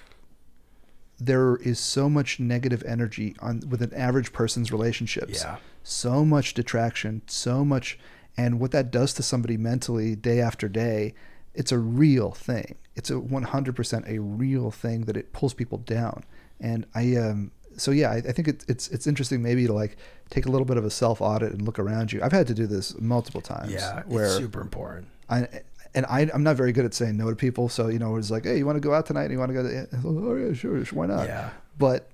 There is so much negative energy on with an average person's relationships. Yeah. So much detraction, so much, and what that does to somebody mentally day after day, it's a real thing. It's a 100% a real thing that it pulls people down. And I, um, so yeah, I, I think it, it's it's interesting maybe to like take a little bit of a self audit and look around you. I've had to do this multiple times. Yeah, where it's super important. I and I, I'm not very good at saying no to people. So you know, it's like, hey, you want to go out tonight? And you want to go? To, oh yeah, sure, sure, why not? Yeah. But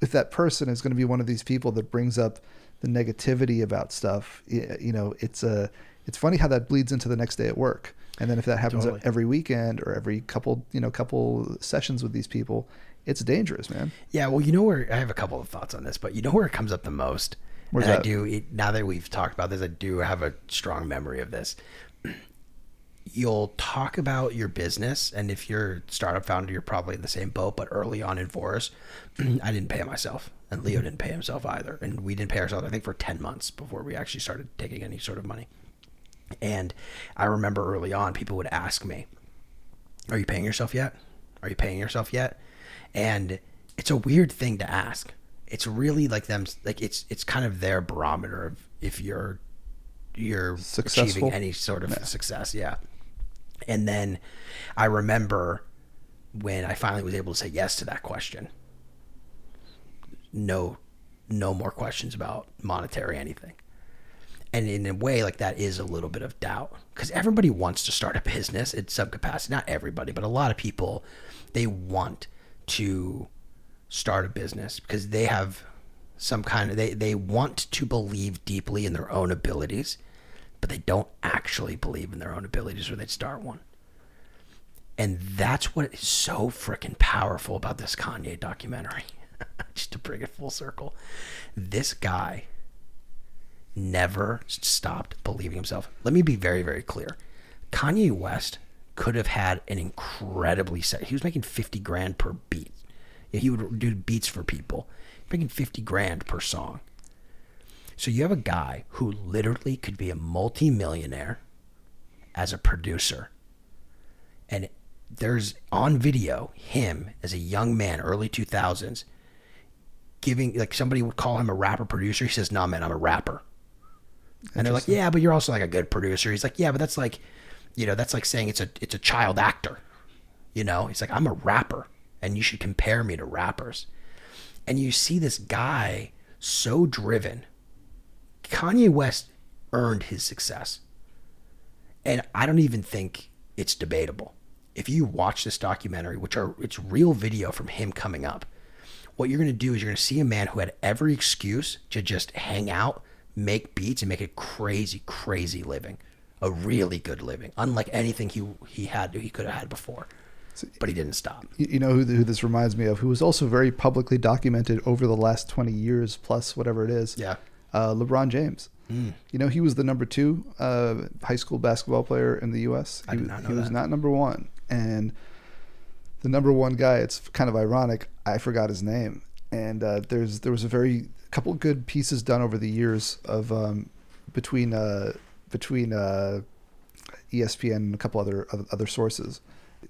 if that person is going to be one of these people that brings up the negativity about stuff, you know, it's a it's funny how that bleeds into the next day at work. And then if that happens Totally. every weekend or every couple, you know, couple sessions with these people, it's dangerous, man. Yeah, well, you know where I have a couple of thoughts on this, but you know where it comes up the most. Where's and I do now that we've talked about this, I do have a strong memory of this. [CLEARS THROAT] You'll talk about your business, and if you're a startup founder, you're probably in the same boat. But early on in Vouris, [CLEARS THROAT] I didn't pay myself. and Mm-hmm. Leo didn't pay himself either, and we didn't pay ourselves. I think for ten months before we actually started taking any sort of money. And I remember early on, people would ask me, "Are you paying yourself yet? Are you paying yourself yet?" And it's a weird thing to ask. It's really like them, like it's it's kind of their barometer of if you're you're Successful? achieving any sort of success. Yeah. And then I remember when I finally was able to say yes to that question. No, no more questions about monetary anything. And in a way, like that is a little bit of doubt because everybody wants to start a business in some capacity. Not everybody, but a lot of people, they want to start a business because they have some kind of they they want to believe deeply in their own abilities, but they don't actually believe in their own abilities or they'd start one. And that's what is so freaking powerful about this Kanye documentary. [LAUGHS] Just to bring it full circle. This guy never stopped believing himself. Let me be very, very clear. Kanye West could have had an incredibly set. He was making 50 grand per beat. He would do beats for people, making 50 grand per song. So you have a guy who literally could be a multi-millionaire as a producer. And there's on video him as a young man, early 2000s, giving like somebody would call him a rapper producer. He says, "No, nah, man, I'm a rapper." And they're like, "Yeah, but you're also like a good producer." He's like, "Yeah, but that's like, you know, that's like saying it's a it's a child actor." You know, he's like, "I'm a rapper, and you should compare me to rappers." And you see this guy so driven. Kanye West earned his success. And I don't even think it's debatable. If you watch this documentary, which are it's real video from him coming up, what you're going to do is you're going to see a man who had every excuse to just hang out, make beats, and make a crazy, crazy living, a really good living, unlike anything he he had he could have had before. But he didn't stop. You know who, who this reminds me of? Who was also very publicly documented over the last twenty years plus, whatever it is. Yeah. Uh, LeBron James. You know, he was the number two uh, high school basketball player in the U.S. I he did not know he was not number one, and the number one guy. It's kind of ironic. I forgot his name, and uh, there's there was a very couple good pieces done over the years of um, between uh, between uh, ESPN and a couple other other- sources.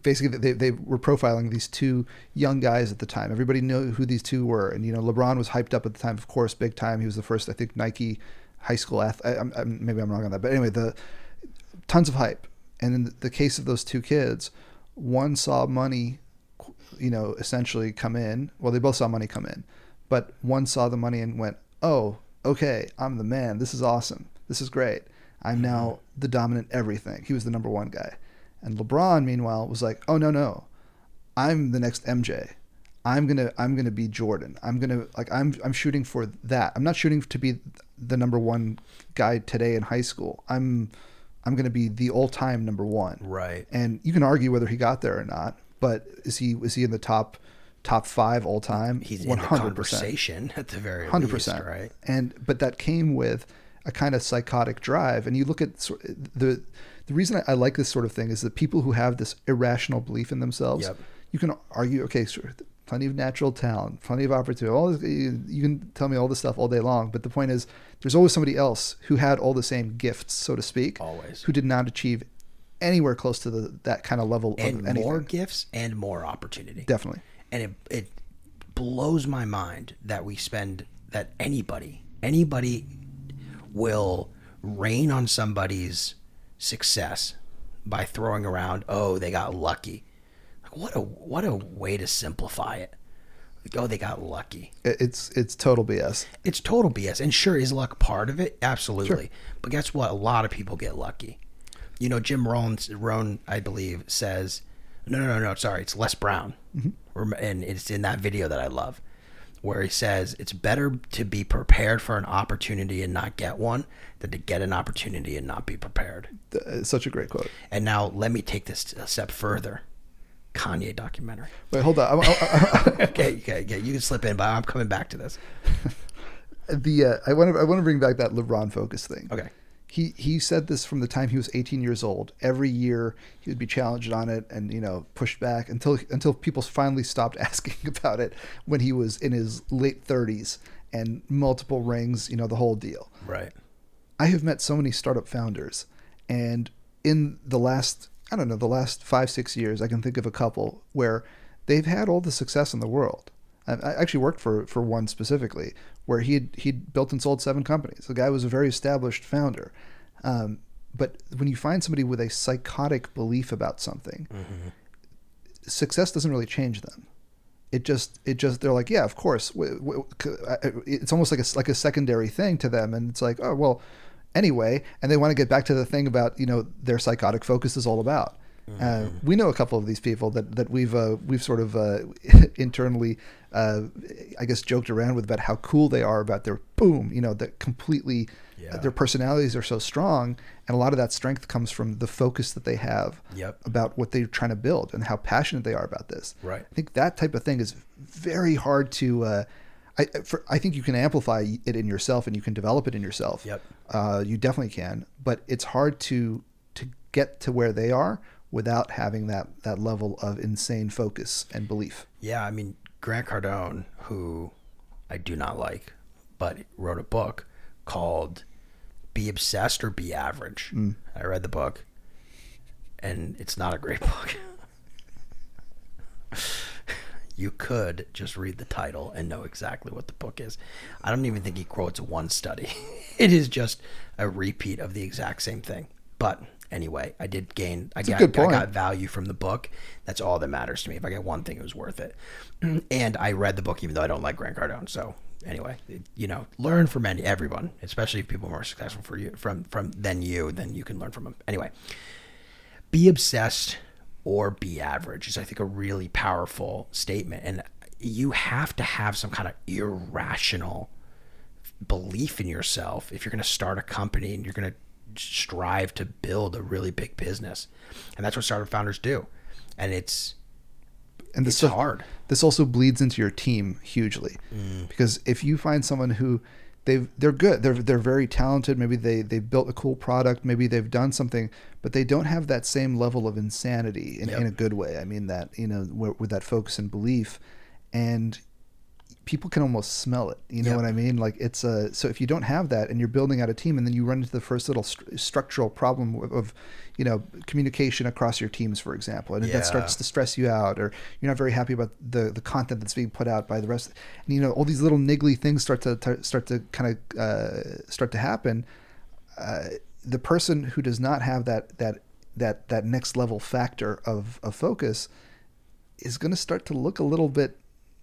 Basically, they, they were profiling these two young guys at the time. Everybody knew who these two were, and you know LeBron was hyped up at the time, of course, big time. He was the first, I think, Nike high school athlete. I, I'm, maybe I'm wrong on that, but anyway, the tons of hype. And in the case of those two kids, one saw money, you know, essentially come in. Well, they both saw money come in, but one saw the money and went, "Oh, okay, I'm the man. This is awesome. This is great. I'm now the dominant everything." He was the number one guy, and LeBron, meanwhile, was like, "Oh no, no, I'm the next MJ. I'm gonna I'm gonna be Jordan. I'm gonna like I'm I'm shooting for that. I'm not shooting to be the number one guy today in high school. I'm I'm gonna be the all time number one. Right. And you can argue whether he got there or not, but is he is he in the top top five all time? He's in the conversation at the very hundred least, percent, right? And but that came with a kind of psychotic drive. And you look at the the reason I, like this sort of thing is that people who have this irrational belief in themselves, Yep. you can argue, okay, sure, plenty of natural talent, plenty of opportunity. All this, you, you can tell me all this stuff all day long, but the point is, there's always somebody else who had all the same gifts, so to speak, Always. who did not achieve anywhere close to the that kind of level And of anything. more gifts and more opportunity. Definitely. and it it blows my mind that we spend that anybody anybody will rain on somebody's success by throwing around oh they got lucky like what a what a way to simplify it like, oh they got lucky It's it's total BS. it's total BS. And sure, is luck part of it? Absolutely. But guess what? A lot of people get lucky. You know, Jim Rohn, Rohn I believe, says, no, no, no, no, sorry, it's Les Brown. Mm-hmm. Rem- And it's in that video that I love, where he says, it's better to be prepared for an opportunity and not get one than to get an opportunity and not be prepared. It's such a great quote. And now let me take this a step further. Kanye documentary. Wait, hold on. [LAUGHS] Okay, okay, okay. You can slip in, but I'm coming back to this. [LAUGHS] the uh, I want to I want to bring back that LeBron focus thing. Okay. He he said this from the time he was 18 years old. Every year he would be challenged on it and you know pushed back until until people finally stopped [LAUGHS] asking about it when he was in his late 30s and multiple rings, you know, the whole deal. Right. I have met so many startup founders, and in the last I don't know the last five six years, I can think of a couple where they've had all the success in the world. I I actually worked for for one specifically where he would he'd built and sold seven companies. The guy was a very established founder. Um, but when you find somebody with a psychotic belief about something, success doesn't really change them. It just it just they're like yeah of course w- w- c- I- it's almost like a like a secondary thing to them and it's like oh well anyway and they want to get back to the thing about you know their psychotic focus is all about. Uh, we know a couple of these people that that we've uh, we've sort of uh, [LAUGHS] internally, uh, I guess, joked around with about how cool they are about their boom. You know, that completely Yeah. their personalities are so strong, and a lot of that strength comes from the focus that they have Yep. about what they're trying to build and how passionate they are about this. Right. I think that type of thing is very hard to. Uh, I for, I think you can amplify it in yourself and you can develop it in yourself. Yep. Uh, you definitely can, but it's hard to to get to where they are without having that that level of insane focus and belief. Yeah, I mean Grant Cardone, who I do not like, but wrote a book called "Be Obsessed or Be Average." Mm. I read the book, and it's not a great [LAUGHS] book. you could just read the title and know exactly what the book is. I don't even think he quotes one study. [LAUGHS] it is just a repeat of the exact same thing. But anyway, I did gain. I a got, I got value from the book. That's all that matters to me. If I get one thing, it was worth it. [CLEARS THROAT] And I read the book, even though I don't like Grant Cardone. So anyway, you know, learn from any everyone, especially if people are more successful for you from from than you. Then you can learn from them. Anyway, be obsessed or be average is I think a really powerful statement, and you have to have some kind of irrational belief in yourself if you're going to start a company and you're going to strive to build a really big business. And that's what startup founders do. And it's And this it's hard. This also bleeds into your team hugely, mm. because if you find someone who they've they're good, they're they're very talented. Maybe they they've built a cool product. Maybe they've done something, but they don't have that same level of insanity in, in a good way. I mean that you know with that focus and belief, and people can almost smell it. You know Yep. what I mean? Like it's a so if you don't have that and you're building out a team and then you run into the first little stru- structural problem of, of you know communication across your teams, for example, and Yeah. that starts to stress you out, or you're not very happy about the the content that's being put out by the rest. And you know all these little niggly things start to tar- start to kind of uh, start to happen. Uh, the person who does not have that that that that next level factor of of focus is going to start to look a little bit,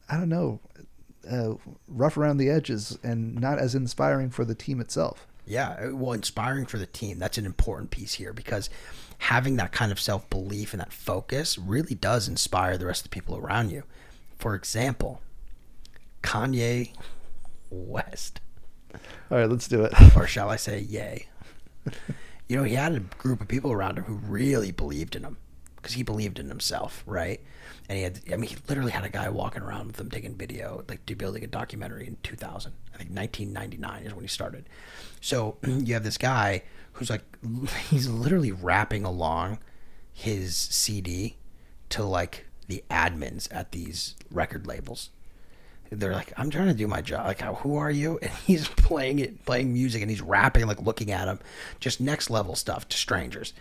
I don't know, uh, rough around the edges and not as inspiring for the team itself. Yeah, uh, well, inspiring for the team. That's an important piece here because having that kind of self belief and that focus really does inspire the rest of the people around you. For example, Kanye West, All right, let's do it. or shall I say, yay. You know, he had a group of people around him who really believed in him because he believed in himself, right? And he had, I mean, he literally had a guy walking around with him taking video, like to building a documentary in 2000. I think 1999 is when he started. So [CLEARS THROAT] you have this guy who's like, [LAUGHS] he's literally rapping along his CD to like the admins at these record labels they're like, I'm trying to do my job. Like, who are you? [LAUGHS] And he's playing it, playing music, and he's rapping, like looking at him, just next level stuff to strangers.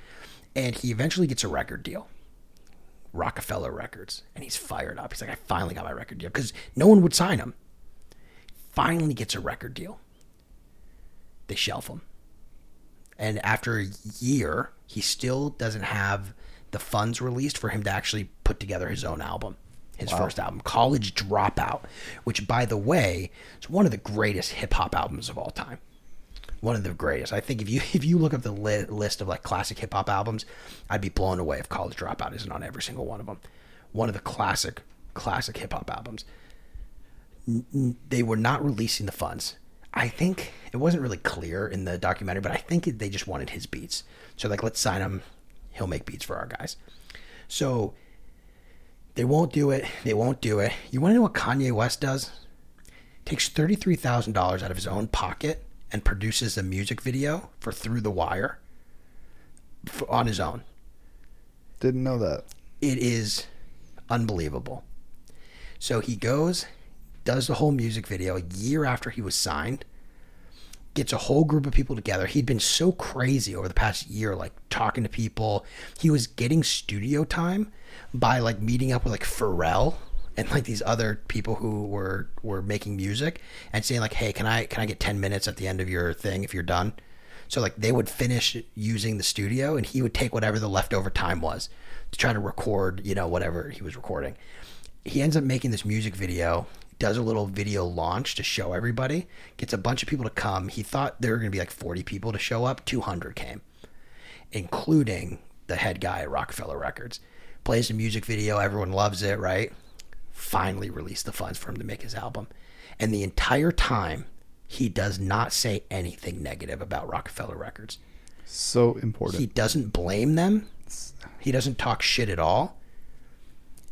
And he eventually gets a record deal, Roc-A-Fella Records, and he's fired up. He's like, I finally got my record deal because no one would sign him. Finally gets a record deal. They shelf him. And after a year, he still doesn't have the funds released for him to actually put together his own album, his first album, College Dropout, which, by the way, is one of the greatest hip hop albums of all time. One of the greatest. I think if you [LAUGHS] if you look up the li- list of like classic hip hop albums, I'd be blown away if College Dropout isn't on every single one of them. One of the classic classic hip hop albums they were not releasing the funds. I think it wasn't really clear in the documentary, but I think they just wanted his beats. So like, let's sign him. He'll make beats for our guys. So they won't do it. They won't do it. You want to know what Kanye West does? Takes thirty-three thousand dollars out of his own pocket and produces a music video for Through the Wire for, on his own. Didn't know that. It is unbelievable. So he goes, does the whole music video a year after he was signed, gets a whole group of people together. He'd been so crazy over the past year, like talking to people. He was getting studio time by like meeting up with like Pharrell and like these other people who were were making music and saying like, "Hey, can I can I get 10 minutes at the end of your thing if you're done?" So like they would finish using the studio and he would take whatever the leftover time was to try to record, you know, whatever he was recording. He ends up making this music video, does a little video launch to show everybody, gets a bunch of people to come. He thought there were going to be like 40 people to show up, 200 came, including the head guy at Roc-A-Fella Records. Plays the music video, everyone loves it, right? Finally released the funds for him to make his album. And the entire time, he does not say anything negative about Roc-A-Fella Records. So important. He doesn't blame them. He doesn't talk shit at all.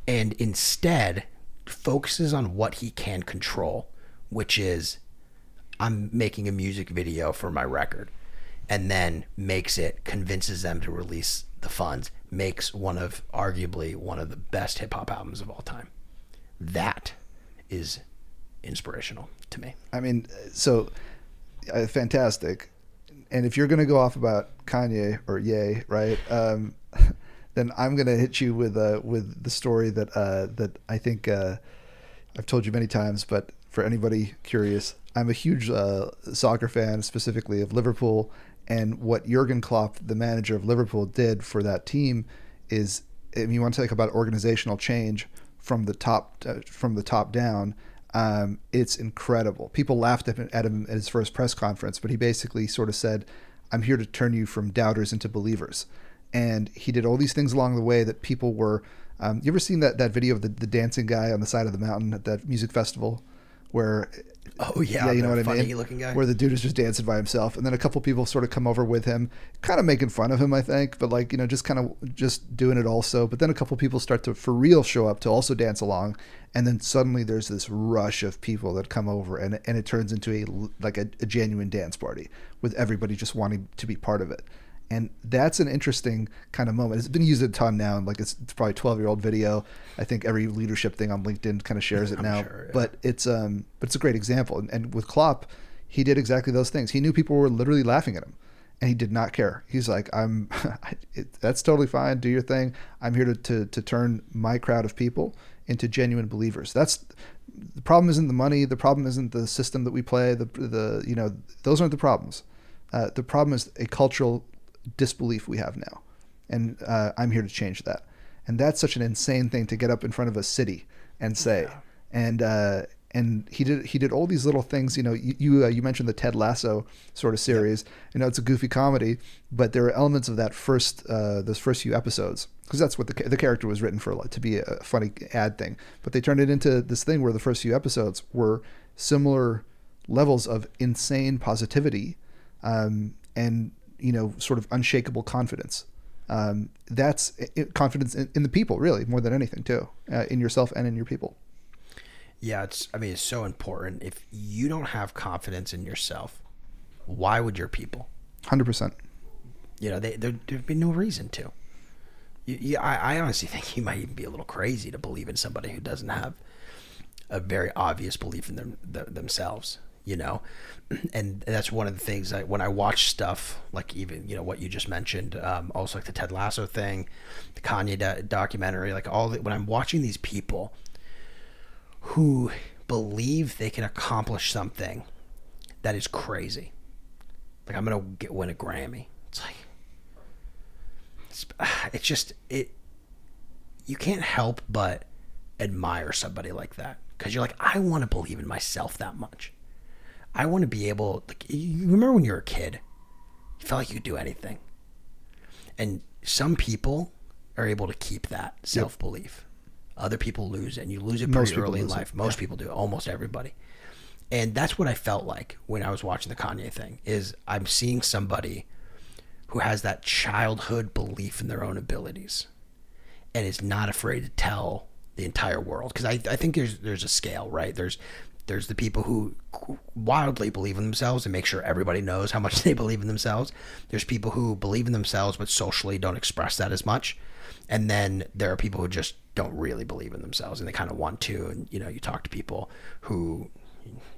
And instead focuses on what he can control, which is I'm making a music video for my record. And then makes it, convinces them to release the funds, makes one of arguably one of the best hip hop albums of all time. That is inspirational to me. I mean, so uh, fantastic. And if you're going to go off about Kanye or Yay, right? Um, [LAUGHS] then I'm going to hit you with uh, with the story that uh, that I think uh, I've told you many times, but for anybody curious, I'm a huge uh, soccer fan, specifically of Liverpool. And what Jurgen Klopp, the manager of Liverpool, did for that team is, if you want to talk about organizational change from the top uh, from the top down, um, it's incredible. People laughed at him, at his first press conference, but he basically sort of said, "I'm here to turn you from doubters into believers." And he did all these things along the way that people were. Um, you ever seen that, that video of the, the dancing guy on the side of the mountain at that music festival, where Oh yeah, yeah, you know the what I mean. looking guy. Where the dude is just dancing by himself, and then a couple people sort of come over with him, kind of making fun of him, I think, but like you know, just kind of just doing it also. But then a couple people start to for real show up to also dance along, and then suddenly there's this rush of people that come over, and and it turns into a like a, a genuine dance party with everybody just wanting to be part of it. And that's an interesting kind of moment. It's been used a ton now, and like it's, it's probably a twelve year old video. I think every leadership thing on LinkedIn kind of shares it now. sure, yeah. But it's um, but it's a great example. And, and with Klopp, he did exactly those things. He knew people were literally laughing at him, and he did not care. He's like, I'm, [LAUGHS] it, that's totally fine. Do your thing. I'm here to, to to turn my crowd of people into genuine believers. That's the problem. Isn't the money? The problem isn't the system that we play. The the you know those aren't the problems. Uh, the problem is a cultural disbelief we have now, and uh, I'm here to change that. And that's such an insane thing to get up in front of a city and say. And uh, and he did he did all these little things. You know, you you, uh, you mentioned the Ted Lasso sort of series. You know, it's a goofy comedy, but there are elements of that first uh, those first few episodes because that's what the the character was written for like, to be a funny ad thing. But they turned it into this thing where the first few episodes were similar levels of insane positivity um, and you know sort of unshakable confidence. Um, that's i confidence in, in the people, really, more than anything, too, uh, in yourself and in your people. Yeah, it's. I mean, it's so important. If you don't have confidence in yourself, why would your people? Hundred percent. You know, they, there, there'd be no reason to. You, you, I, I honestly [LAUGHS] think you might even be a little crazy to believe in somebody who doesn't have a very obvious belief in them, th- themselves. You know, and that's one of the things that when I watch stuff like even you know what you just mentioned, um, also like the Ted Lasso thing, the Kanye do- documentary, like all the, when I'm watching these people who believe they can accomplish something that is crazy. Like I'm gonna get win a Grammy. It's like it's, [SIGHS] it's just it. You can't help but admire somebody like that because you're like, I want to believe in myself that much. I want to be able. Like, you remember when you were a kid, you felt like you could do anything, and some people are able to keep that self belief. Other people lose it, and you lose it pretty early in lose it, life. Most people do. Almost everybody. And that's what I felt like when I was watching the Kanye thing. Is I'm seeing somebody who has that childhood belief in their own abilities, and is not afraid to tell the entire world. Because I, I think there's there's a scale, right? There's there's the people who wildly believe in themselves and make sure everybody knows how much [LAUGHS] they believe in themselves. There's people who believe in themselves but socially don't express that as much. And then there are people who just don't really believe in themselves and they kind of want to. And, you know, you talk to people who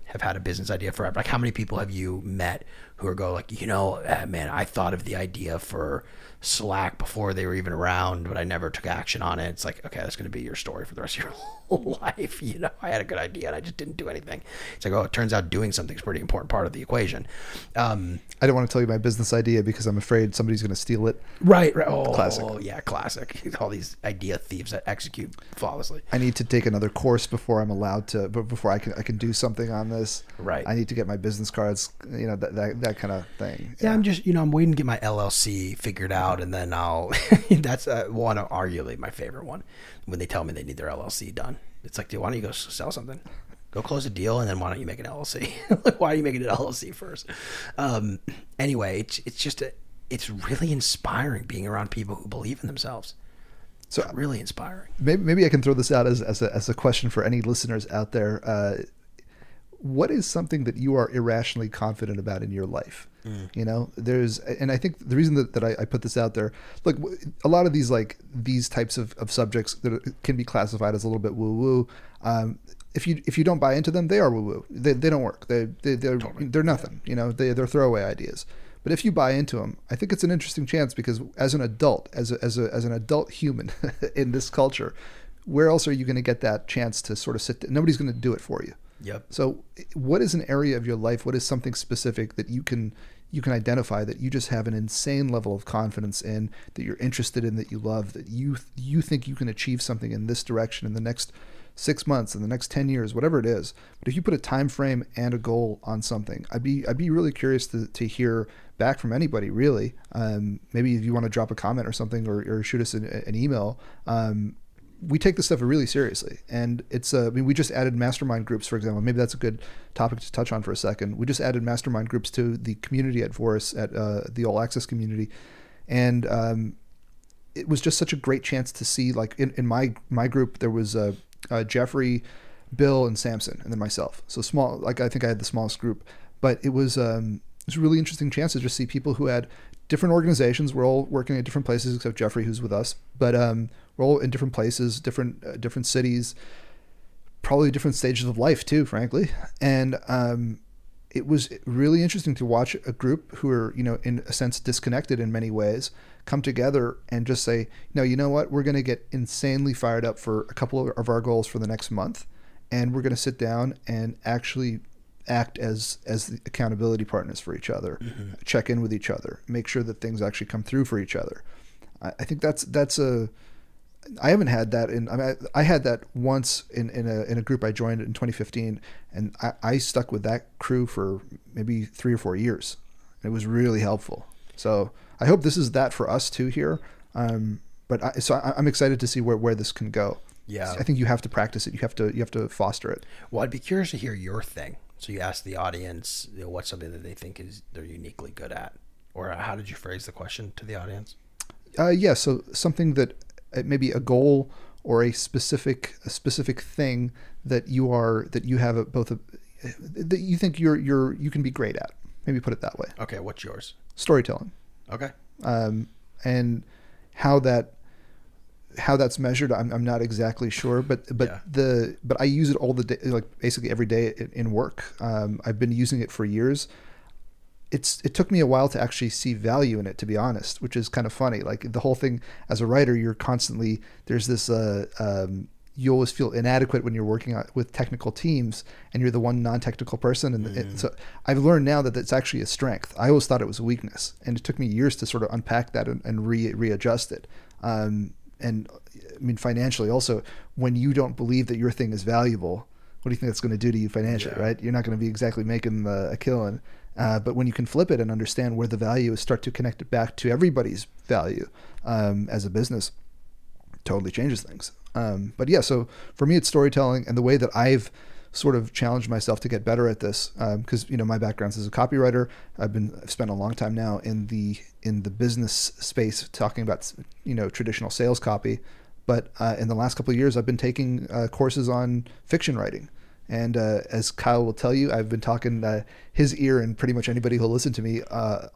have had a business idea forever. Like, how many people have you met who are go like, you know, uh, man, I thought of the idea for Slack before they were even around, but I never took action on it. It's like, okay, that's going to be your story for the rest of your [LAUGHS] life. You know, I had a good idea and I just didn't do anything. It's like, oh, it turns out doing something is a pretty important part of the equation. Um, I don't want to tell you my business idea because I'm afraid somebody's going to steal it. right, right. Oh, Classic. yeah, classic. [LAUGHS] All these idea thieves that execute flawlessly. I need to take another course before I'm allowed to, but before I can I can do something on this. Right. I need to get my business cards, you know, that that, that kind of thing. Yeah, I'm just you know I'm waiting to get my LLC figured out, and then I'll. [LAUGHS] that's uh, one of arguably my favorite one. When they tell me they need their LLC done, it's like, dude, why don't you go sell something? Go close a deal, and then why don't you make an LLC? [LAUGHS] like, why are you making an LLC first? Um, anyway, it's it's just a, it's really inspiring being around people who believe in themselves. So- It's really inspiring. maybe, maybe I can throw this out as, as, a, as a question for any listeners out there. Uh, what is something that you are irrationally confident about in your life? You know, there's, and I think the reason that, that I, I put this out there, look, a lot of these, like these types of, of subjects that can be classified as a little bit woo woo. Um, if you, if you don't buy into them, they are woo woo. They, they don't work. They, they, they're, they're nothing, you know, they, they're throwaway ideas. But if you buy into them, I think it's an interesting chance because as an adult, as a, as a, as an adult human [LAUGHS] in this culture, where else are you going to get that chance to sort of sit? Nobody's going to do it for you. Yep. So, what is an area of your life? What is something specific that you can you can identify that you just have an insane level of confidence in, that you're interested in, that you love, that you you think you can achieve something in this direction in the next six months, in the next ten years, whatever it is. But if you put a time frame and a goal on something, I'd be I'd be really curious to to hear back from anybody. Really, um, maybe if you want to drop a comment or something, or, or shoot us an, an email. Um, we take this stuff really seriously. And it's uh, i mean we just added mastermind groups for example. Maybe that's a good topic to touch on for a second. We just added mastermind groups to the community at Vouris at uh, the all access community. And um, it was just such a great chance to see like in, in my my group there was uh, uh, jeffrey bill and samson and then myself. So small like i think i had the smallest group. But it was um, it was a really interesting chance to just see people who had different organizations. We're all working at different places except jeffrey who's with us. But um, all in different places different uh, different cities probably different stages of life too frankly. And um, it was really interesting to watch a group who are you know in a sense disconnected in many ways come together and just say no you know what? We're going to get insanely fired up for a couple of our goals for the next month and we're going to sit down and actually act as as the accountability partners for each other check in with each other make sure that things actually come through for each other. I, I think that's that's a I haven't had that in. I mean, I, I had that once in, in a in a group I joined in 2015, and I, I stuck with that crew for maybe three or four years. It was really helpful. So I hope this is that for us too here. Um, but I, so I, I'm excited to see where, where this can go. Yeah. I think you have to practice it. You have to you have to foster it. Well, I'd be curious to hear your thing. So you ask the audience, you know, what's something that they think is they're uniquely good at, or how did you phrase the question to the audience? Uh, yeah, so something that uh, maybe a goal or a specific a specific thing that you are that you have a, both a, that you think you're you're you can be great at. Maybe put it that way. Okay, what's yours? Storytelling, Okay. um, and how that how that's measured, I'm, I'm not exactly sure, but but Yeah. the but I use it all the day, like basically every day in, in work. Um, I've been using it for years. It's it took me a while to actually see value in it, to be honest, which is kind of funny. Like the whole thing as a writer, you're constantly there's this. Uh, um, you always feel inadequate when you're working with technical teams and you're the one non-technical person and it, so i've learned now that it's actually a strength i always thought it was a weakness and it took me years to sort of unpack that and, and re, readjust it um, and i mean financially also when you don't believe that your thing is valuable what do you think that's going to do to you financially Yeah. right you're not going to be exactly making the, a killing uh, but when you can flip it and understand where the value is start to connect it back to everybody's value um, as a business totally changes things. Um, but yeah, so for me, it's storytelling and the way that I've sort of challenged myself to get better at this because you know my background is as a copywriter. I've been I've spent a long time now in the in the business space talking about you know traditional sales copy. But uh, in the last couple of years, I've been taking uh, courses on fiction writing And uh, as Kyle will tell you, I've been talking uh, his ear and pretty much anybody who'll listen to me uh,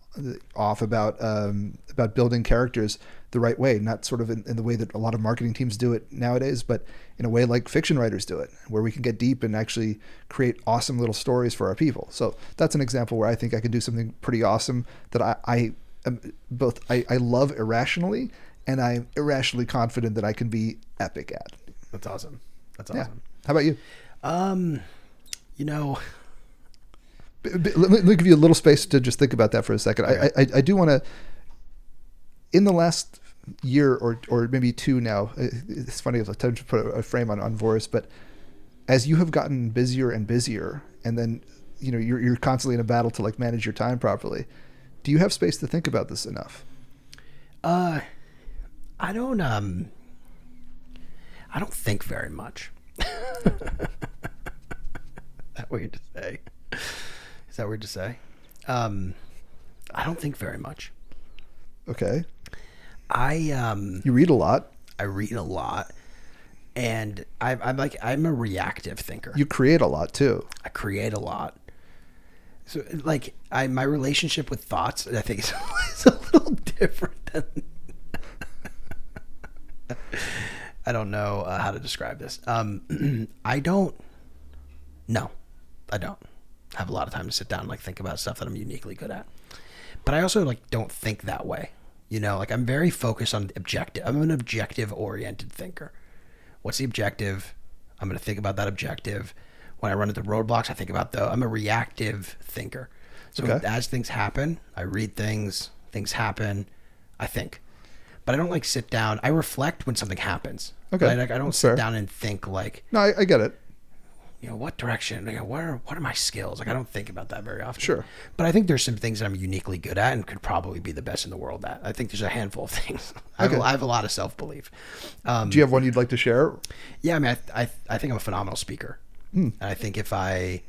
off about um, about building characters the right way, not sort of in, in, the way that a lot of marketing teams do it nowadays, but in a way like fiction writers do it, where we can get deep and actually create awesome little stories for our people. So that's an example where I think I can do something pretty awesome that I, I am both I, I love irrationally and I'm irrationally confident that I can be epic at. That's awesome. That's awesome. Yeah. How about you? Um, you know, let me, let me, give you a little space to just think about that for a second. Okay. I, I, I do want to. In the last year or or maybe two now, it's funny. If I tend to put a frame on on Vouris, but as you have gotten busier and busier, and then you know you're you're constantly in a battle to like manage your time properly. Do you have space to think about this enough? Uh, I don't. Um, I don't think very much. [LAUGHS] that [LAUGHS] weird to say? Is that weird to say? Um, I don't think very much. Okay. I um. You read a lot. I read a lot, and I, I'm like I'm a reactive thinker. You create a lot too. I create a lot. So like I my relationship with thoughts, I think is, [LAUGHS] is a little different than. [LAUGHS] I don't know uh, how to describe this. Um, [CLEARS THROAT] I don't. No, I don't have a lot of time to sit down and like think about stuff that I'm uniquely good at. But I also like don't think that way. You know, like I'm very focused on objective. I'm an objective oriented thinker. What's the objective? I'm going to think about that objective. When I run into roadblocks, I think about the. I'm a reactive thinker. So okay. as things happen, I read things. Things happen. I think but I don't like sit down. I reflect when something happens. Okay, I, like, I don't That's sit fair. down and think like. No, I, I get it. You know what direction? You know, what are what are my skills? Like I don't think about that very often. Sure, but I think there's some things that I'm uniquely good at and could probably be the best in the world at. I think there's a handful of [LAUGHS] things. I, have, I have a lot of self belief. Um, Do you have one you'd like to share? Yeah, I mean, I I, I think I'm a phenomenal speaker, hmm. and I think if I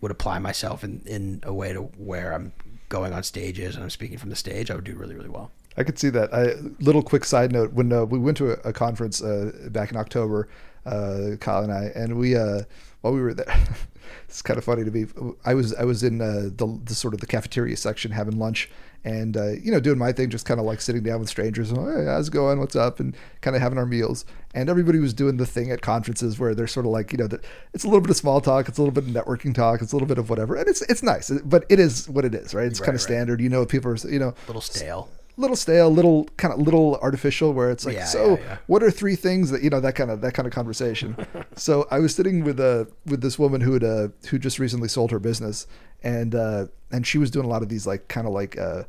would apply myself in in a way to where I'm going on stages and I'm speaking from the stage, I would do really really well. I could see that. I, little quick side note: when uh, we went to a, a conference uh, back in October, uh, Kyle and I, and we uh, while we were there, [LAUGHS] it's kind of funny to be. I was I was in uh, the, the, sort of the cafeteria section having lunch, and uh, you know doing my thing, just kind of like sitting down with strangers. And, hey, how's it going? What's up? And kind of having our meals. And everybody was doing the thing at conferences where they're sort of like you know it's a little bit of small talk, it's a little bit of networking talk, it's a little bit of whatever, and it's it's nice, but it is what it is, right? It's right, kind of right. standard. You know, people are you know a little stale little stale, little kind of little artificial, where it's like, yeah, so yeah, yeah. what are three things that you know that kind of that kind of conversation. [LAUGHS] so I was sitting with a uh, with this woman who had uh, who just recently sold her business, and uh, and she was doing a lot of these like kind of like uh,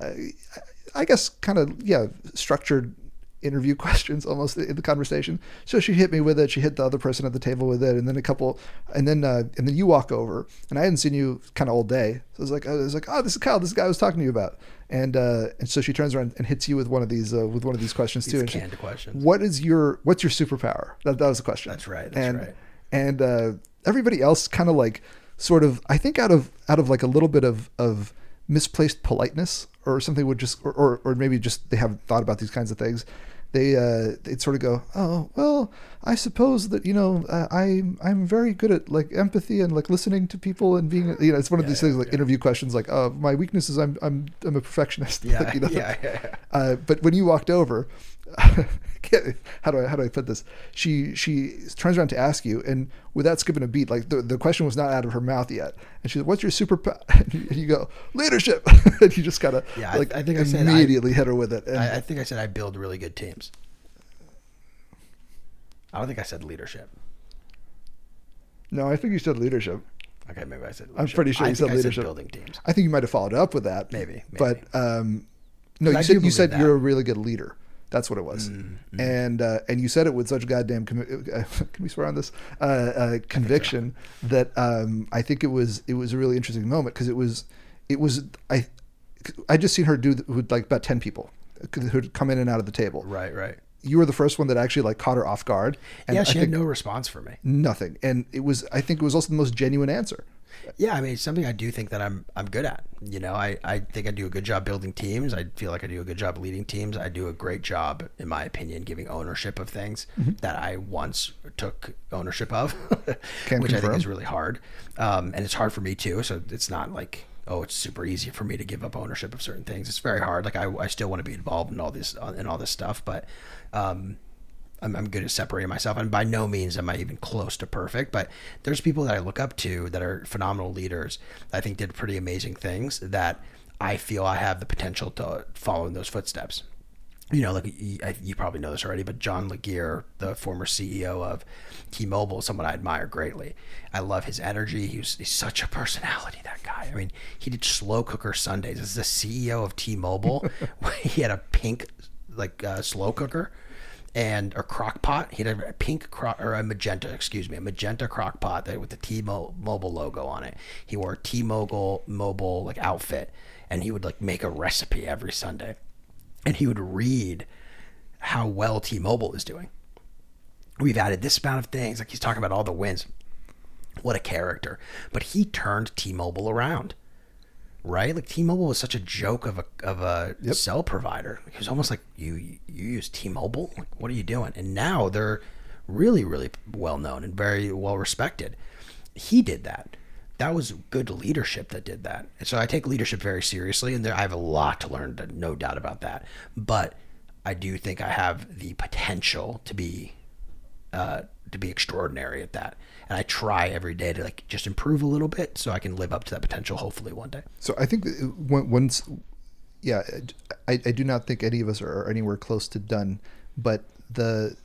uh, I guess kind of yeah structured interview [LAUGHS] questions almost in the conversation. So she hit me with it. She hit the other person at the table with it, and then a couple, and then uh, and then you walk over, and I hadn't seen you kind of all day. So I was like, I was like, oh, this is Kyle. This guy I was talking to you about, and uh, and so she turns around and hits you with one of these uh, with one of these questions these too. Canned she, questions. What is your what's your superpower? That that was the question. That's right. That's and, right. And uh, everybody else kind of like sort of I think out of out of like a little bit of of misplaced politeness or something would just or, or, or maybe just they haven't thought about these kinds of things they uh, they'd sort of go, oh well, I suppose that you know uh, I I'm very good at like empathy and like listening to people and being you know it's one of yeah, these yeah, things like yeah. interview questions like oh my weakness is I'm I'm I'm a perfectionist [LAUGHS] yeah like, you know? [LAUGHS] yeah, yeah, uh, but when you walked over [LAUGHS] how do I how do I put this? She she turns around to ask you, and without skipping a beat, like the, the question was not out of her mouth yet, and she's like, "What's your super?" [LAUGHS] And you go, "Leadership," [LAUGHS] and you just gotta yeah, like I, I think immediately I hit her with it. And, I, I think I said I build really good teams. I don't think I said leadership. No, I think you said leadership. Okay, maybe I said. Leadership. I'm pretty sure you said leadership. Said building teams. I think you might have followed up with that. Maybe, maybe. but um, no, you said you said that. you're a really good leader. That's what it was. Mm-hmm. And uh, and you said it with such goddamn com- uh, [LAUGHS] can we swear on this uh, uh, conviction so. [LAUGHS] that um, I think it was it was a really interesting moment because it was it was I I just seen her do with like about ten people who'd come in and out of the table. Right, right. You were the first one that actually like caught her off guard. And yeah, she had no response for me. Nothing, and it was I think it was also the most genuine answer. Yeah, I mean, it's something I do think that I'm I'm good at. You know, I, I think I do a good job building teams. I feel like I do a good job leading teams. I do a great job, in my opinion, giving ownership of things Mm-hmm. that I once took ownership of, [LAUGHS] which I think is really hard. Um, and it's hard for me too. So it's not like oh, it's super easy for me to give up ownership of certain things. It's very hard. Like I, I still want to be involved in all this in all this stuff, but um, I'm, I'm good at separating myself, and by no means am I even close to perfect. But there's people that I look up to that are phenomenal leaders. That I think did pretty amazing things that I feel I have the potential to follow in those footsteps. You know, like you, probably know this already, but John Legere, the former CEO of T-Mobile, someone I admire greatly. I love his energy. He was, he's such a personality. That guy. I mean, he did slow cooker Sundays. As the CEO of T-Mobile, [LAUGHS] [LAUGHS] he had a pink like uh, slow cooker and a crock pot. He had a pink crock or a magenta, excuse me, a magenta crock pot that with the T-Mobile logo on it. He wore a T-Mobile mobile like outfit, and he would like make a recipe every Sunday, and he would read how well T-Mobile is doing. We've added this amount of things. Like he's talking about all the wins. What a character! But he turned T-Mobile around right? Like T-Mobile was such a joke of a of a cell provider. It was almost like you you use T-Mobile. Like, what are you doing? And now they're really really well known and very well respected. He did that. That was good leadership that did that. And so I take leadership very seriously, and there, I have a lot to learn. No doubt about that. But I do think I have the potential to be uh, to be extraordinary at that. And I try every day to like just improve a little bit so I can live up to that potential. Hopefully one day. So I think uh, when- once, yeah, I, I do not think any of us are anywhere close to done. But the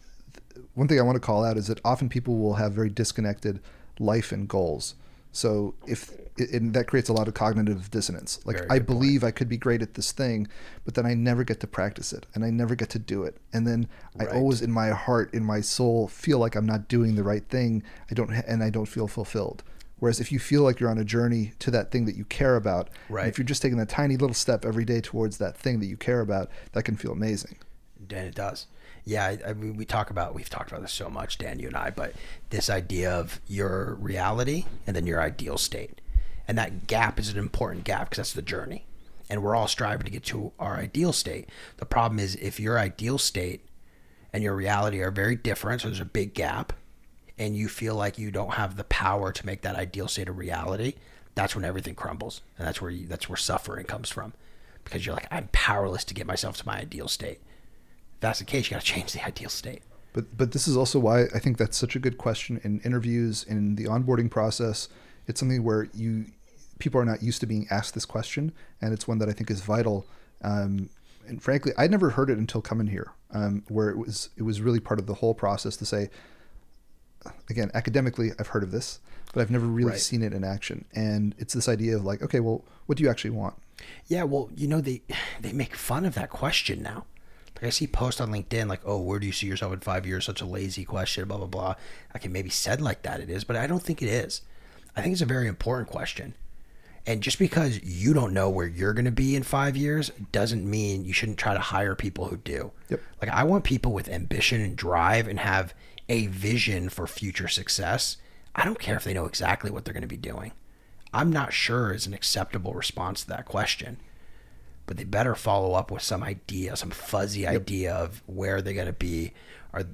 one thing I want to call out is that often people will have very disconnected life and goals. So if and that creates a lot of cognitive dissonance. Like Very I good point. believe I could be great at this thing, but then I never get to practice it, and I never get to do it, and then I always in my heart, in my soul, feel like I'm not doing the right thing. I don't, and I don't feel fulfilled. Whereas if you feel like you're on a journey to that thing that you care about, Right. if you're just taking that tiny little step every day towards that thing that you care about, that can feel amazing. Dan, it does. Yeah, I, I mean, we talk about we've talked about this so much, Dan, you and I, but this idea of your reality and then your ideal state, and that gap is an important gap because that's the journey, and we're all striving to get to our ideal state. The problem is if your ideal state and your reality are very different, so there's a big gap, and you feel like you don't have the power to make that ideal state a reality, that's when everything crumbles, and that's where you, that's where suffering comes from, because you're like I'm powerless to get myself to my ideal state. That's the case, you got to change the ideal state. But but this is also why I think that's such a good question in interviews in the onboarding process. It's something where you people are not used to being asked this question, and it's one that I think is vital. Um, and frankly, I'd never heard it until coming here, um, where it was it was really part of the whole process to say. Again, academically, I've heard of this, but I've never really Right. seen it in action. And it's this idea of like, okay, well, what do you actually want? Yeah, well, you know they they make fun of that question now. Like I see posts on LinkedIn like, "Oh, where do you see yourself in five years?" Such a lazy question, blah blah blah. I can maybe said like that it is, but I don't think it is. I think it's a very important question. And just because you don't know where you're going to be in five years doesn't mean you shouldn't try to hire people who do. Yep. Like I want people with ambition and drive and have a vision for future success. I don't care if they know exactly what they're going to be doing. I'm not sure is an acceptable response to that question. But they better follow up with some idea, some fuzzy idea of where they're going to be, or,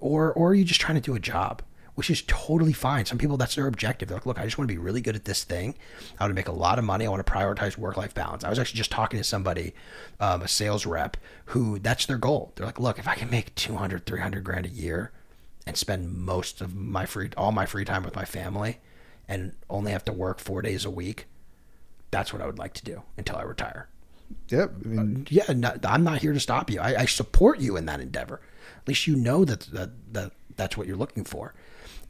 or or are you just trying to do a job, which is totally fine. Some people that's their objective. They're like, look, I just want to be really good at this thing. I want to make a lot of money. I want to prioritize work life balance. I was actually just talking to somebody, um, a sales rep, who that's their goal. They're like, look, if I can make 200, 300 grand a year, and spend most of my free all my free time with my family, and only have to work four days a week, that's what I would like to do until I retire Yep. I mean, uh, yeah, no, I'm not here to stop you. I, I support you in that endeavor. At least you know that, that that that's what you're looking for.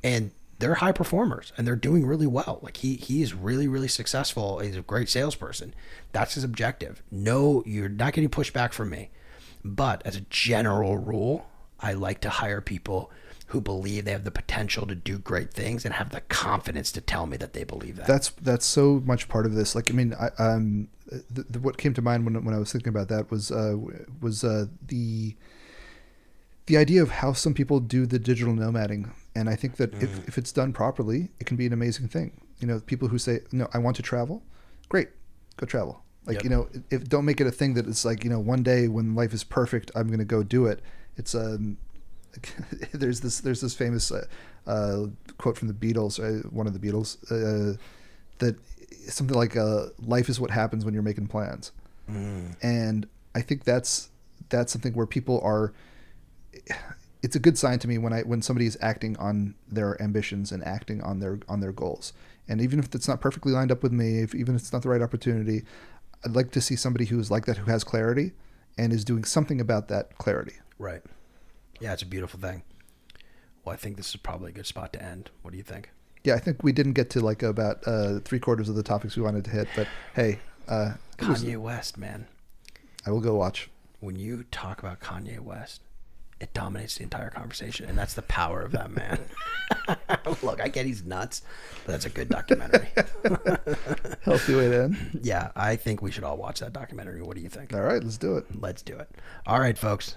And they're high performers and they're doing really well. Like he he is really really successful. He's a great salesperson. That's his objective. No, you're not getting pushback from me. But as a general rule, I like to hire people who believe they have the potential to do great things and have the confidence to tell me that they believe that. that's that's so much part of this. Like, I mean, I, um, the, the, what came to mind when when I was thinking about that was uh, was uh, the the idea of how some people do the digital nomading, and I think that if, if it's done properly, it can be an amazing thing. You know, people who say, "No, I want to travel." Great, go travel. Like Yep. you know, if don't make it a thing that it's like you know, one day when life is perfect, I'm going to go do it. It's um, [LAUGHS] there's this there's this famous uh, uh, quote from the Beatles, uh, one of the Beatles, uh, that something like uh, "Life is what happens when you're making plans," and I think that's that's something where people are. It's a good sign to me when I when somebody is acting on their ambitions and acting on their on their goals, and even if it's not perfectly lined up with me, if even if it's not the right opportunity, I'd like to see somebody who is like that, who has clarity, and is doing something about that clarity. Right. Yeah, it's a beautiful thing. Well, I think this is probably a good spot to end. What do you think? Yeah, I think we didn't get to like about uh, three quarters of the topics we wanted to hit, but hey, uh, Kanye West, man. I will go watch. When you talk about Kanye West, it dominates the entire conversation, and that's the power of that man. [LAUGHS] Look, I get he's nuts, but that's a good documentary. [LAUGHS] Healthy way to end. yeah, I think we should all watch that documentary. What do you think? All right, let's do it. Let's do it. All right, folks.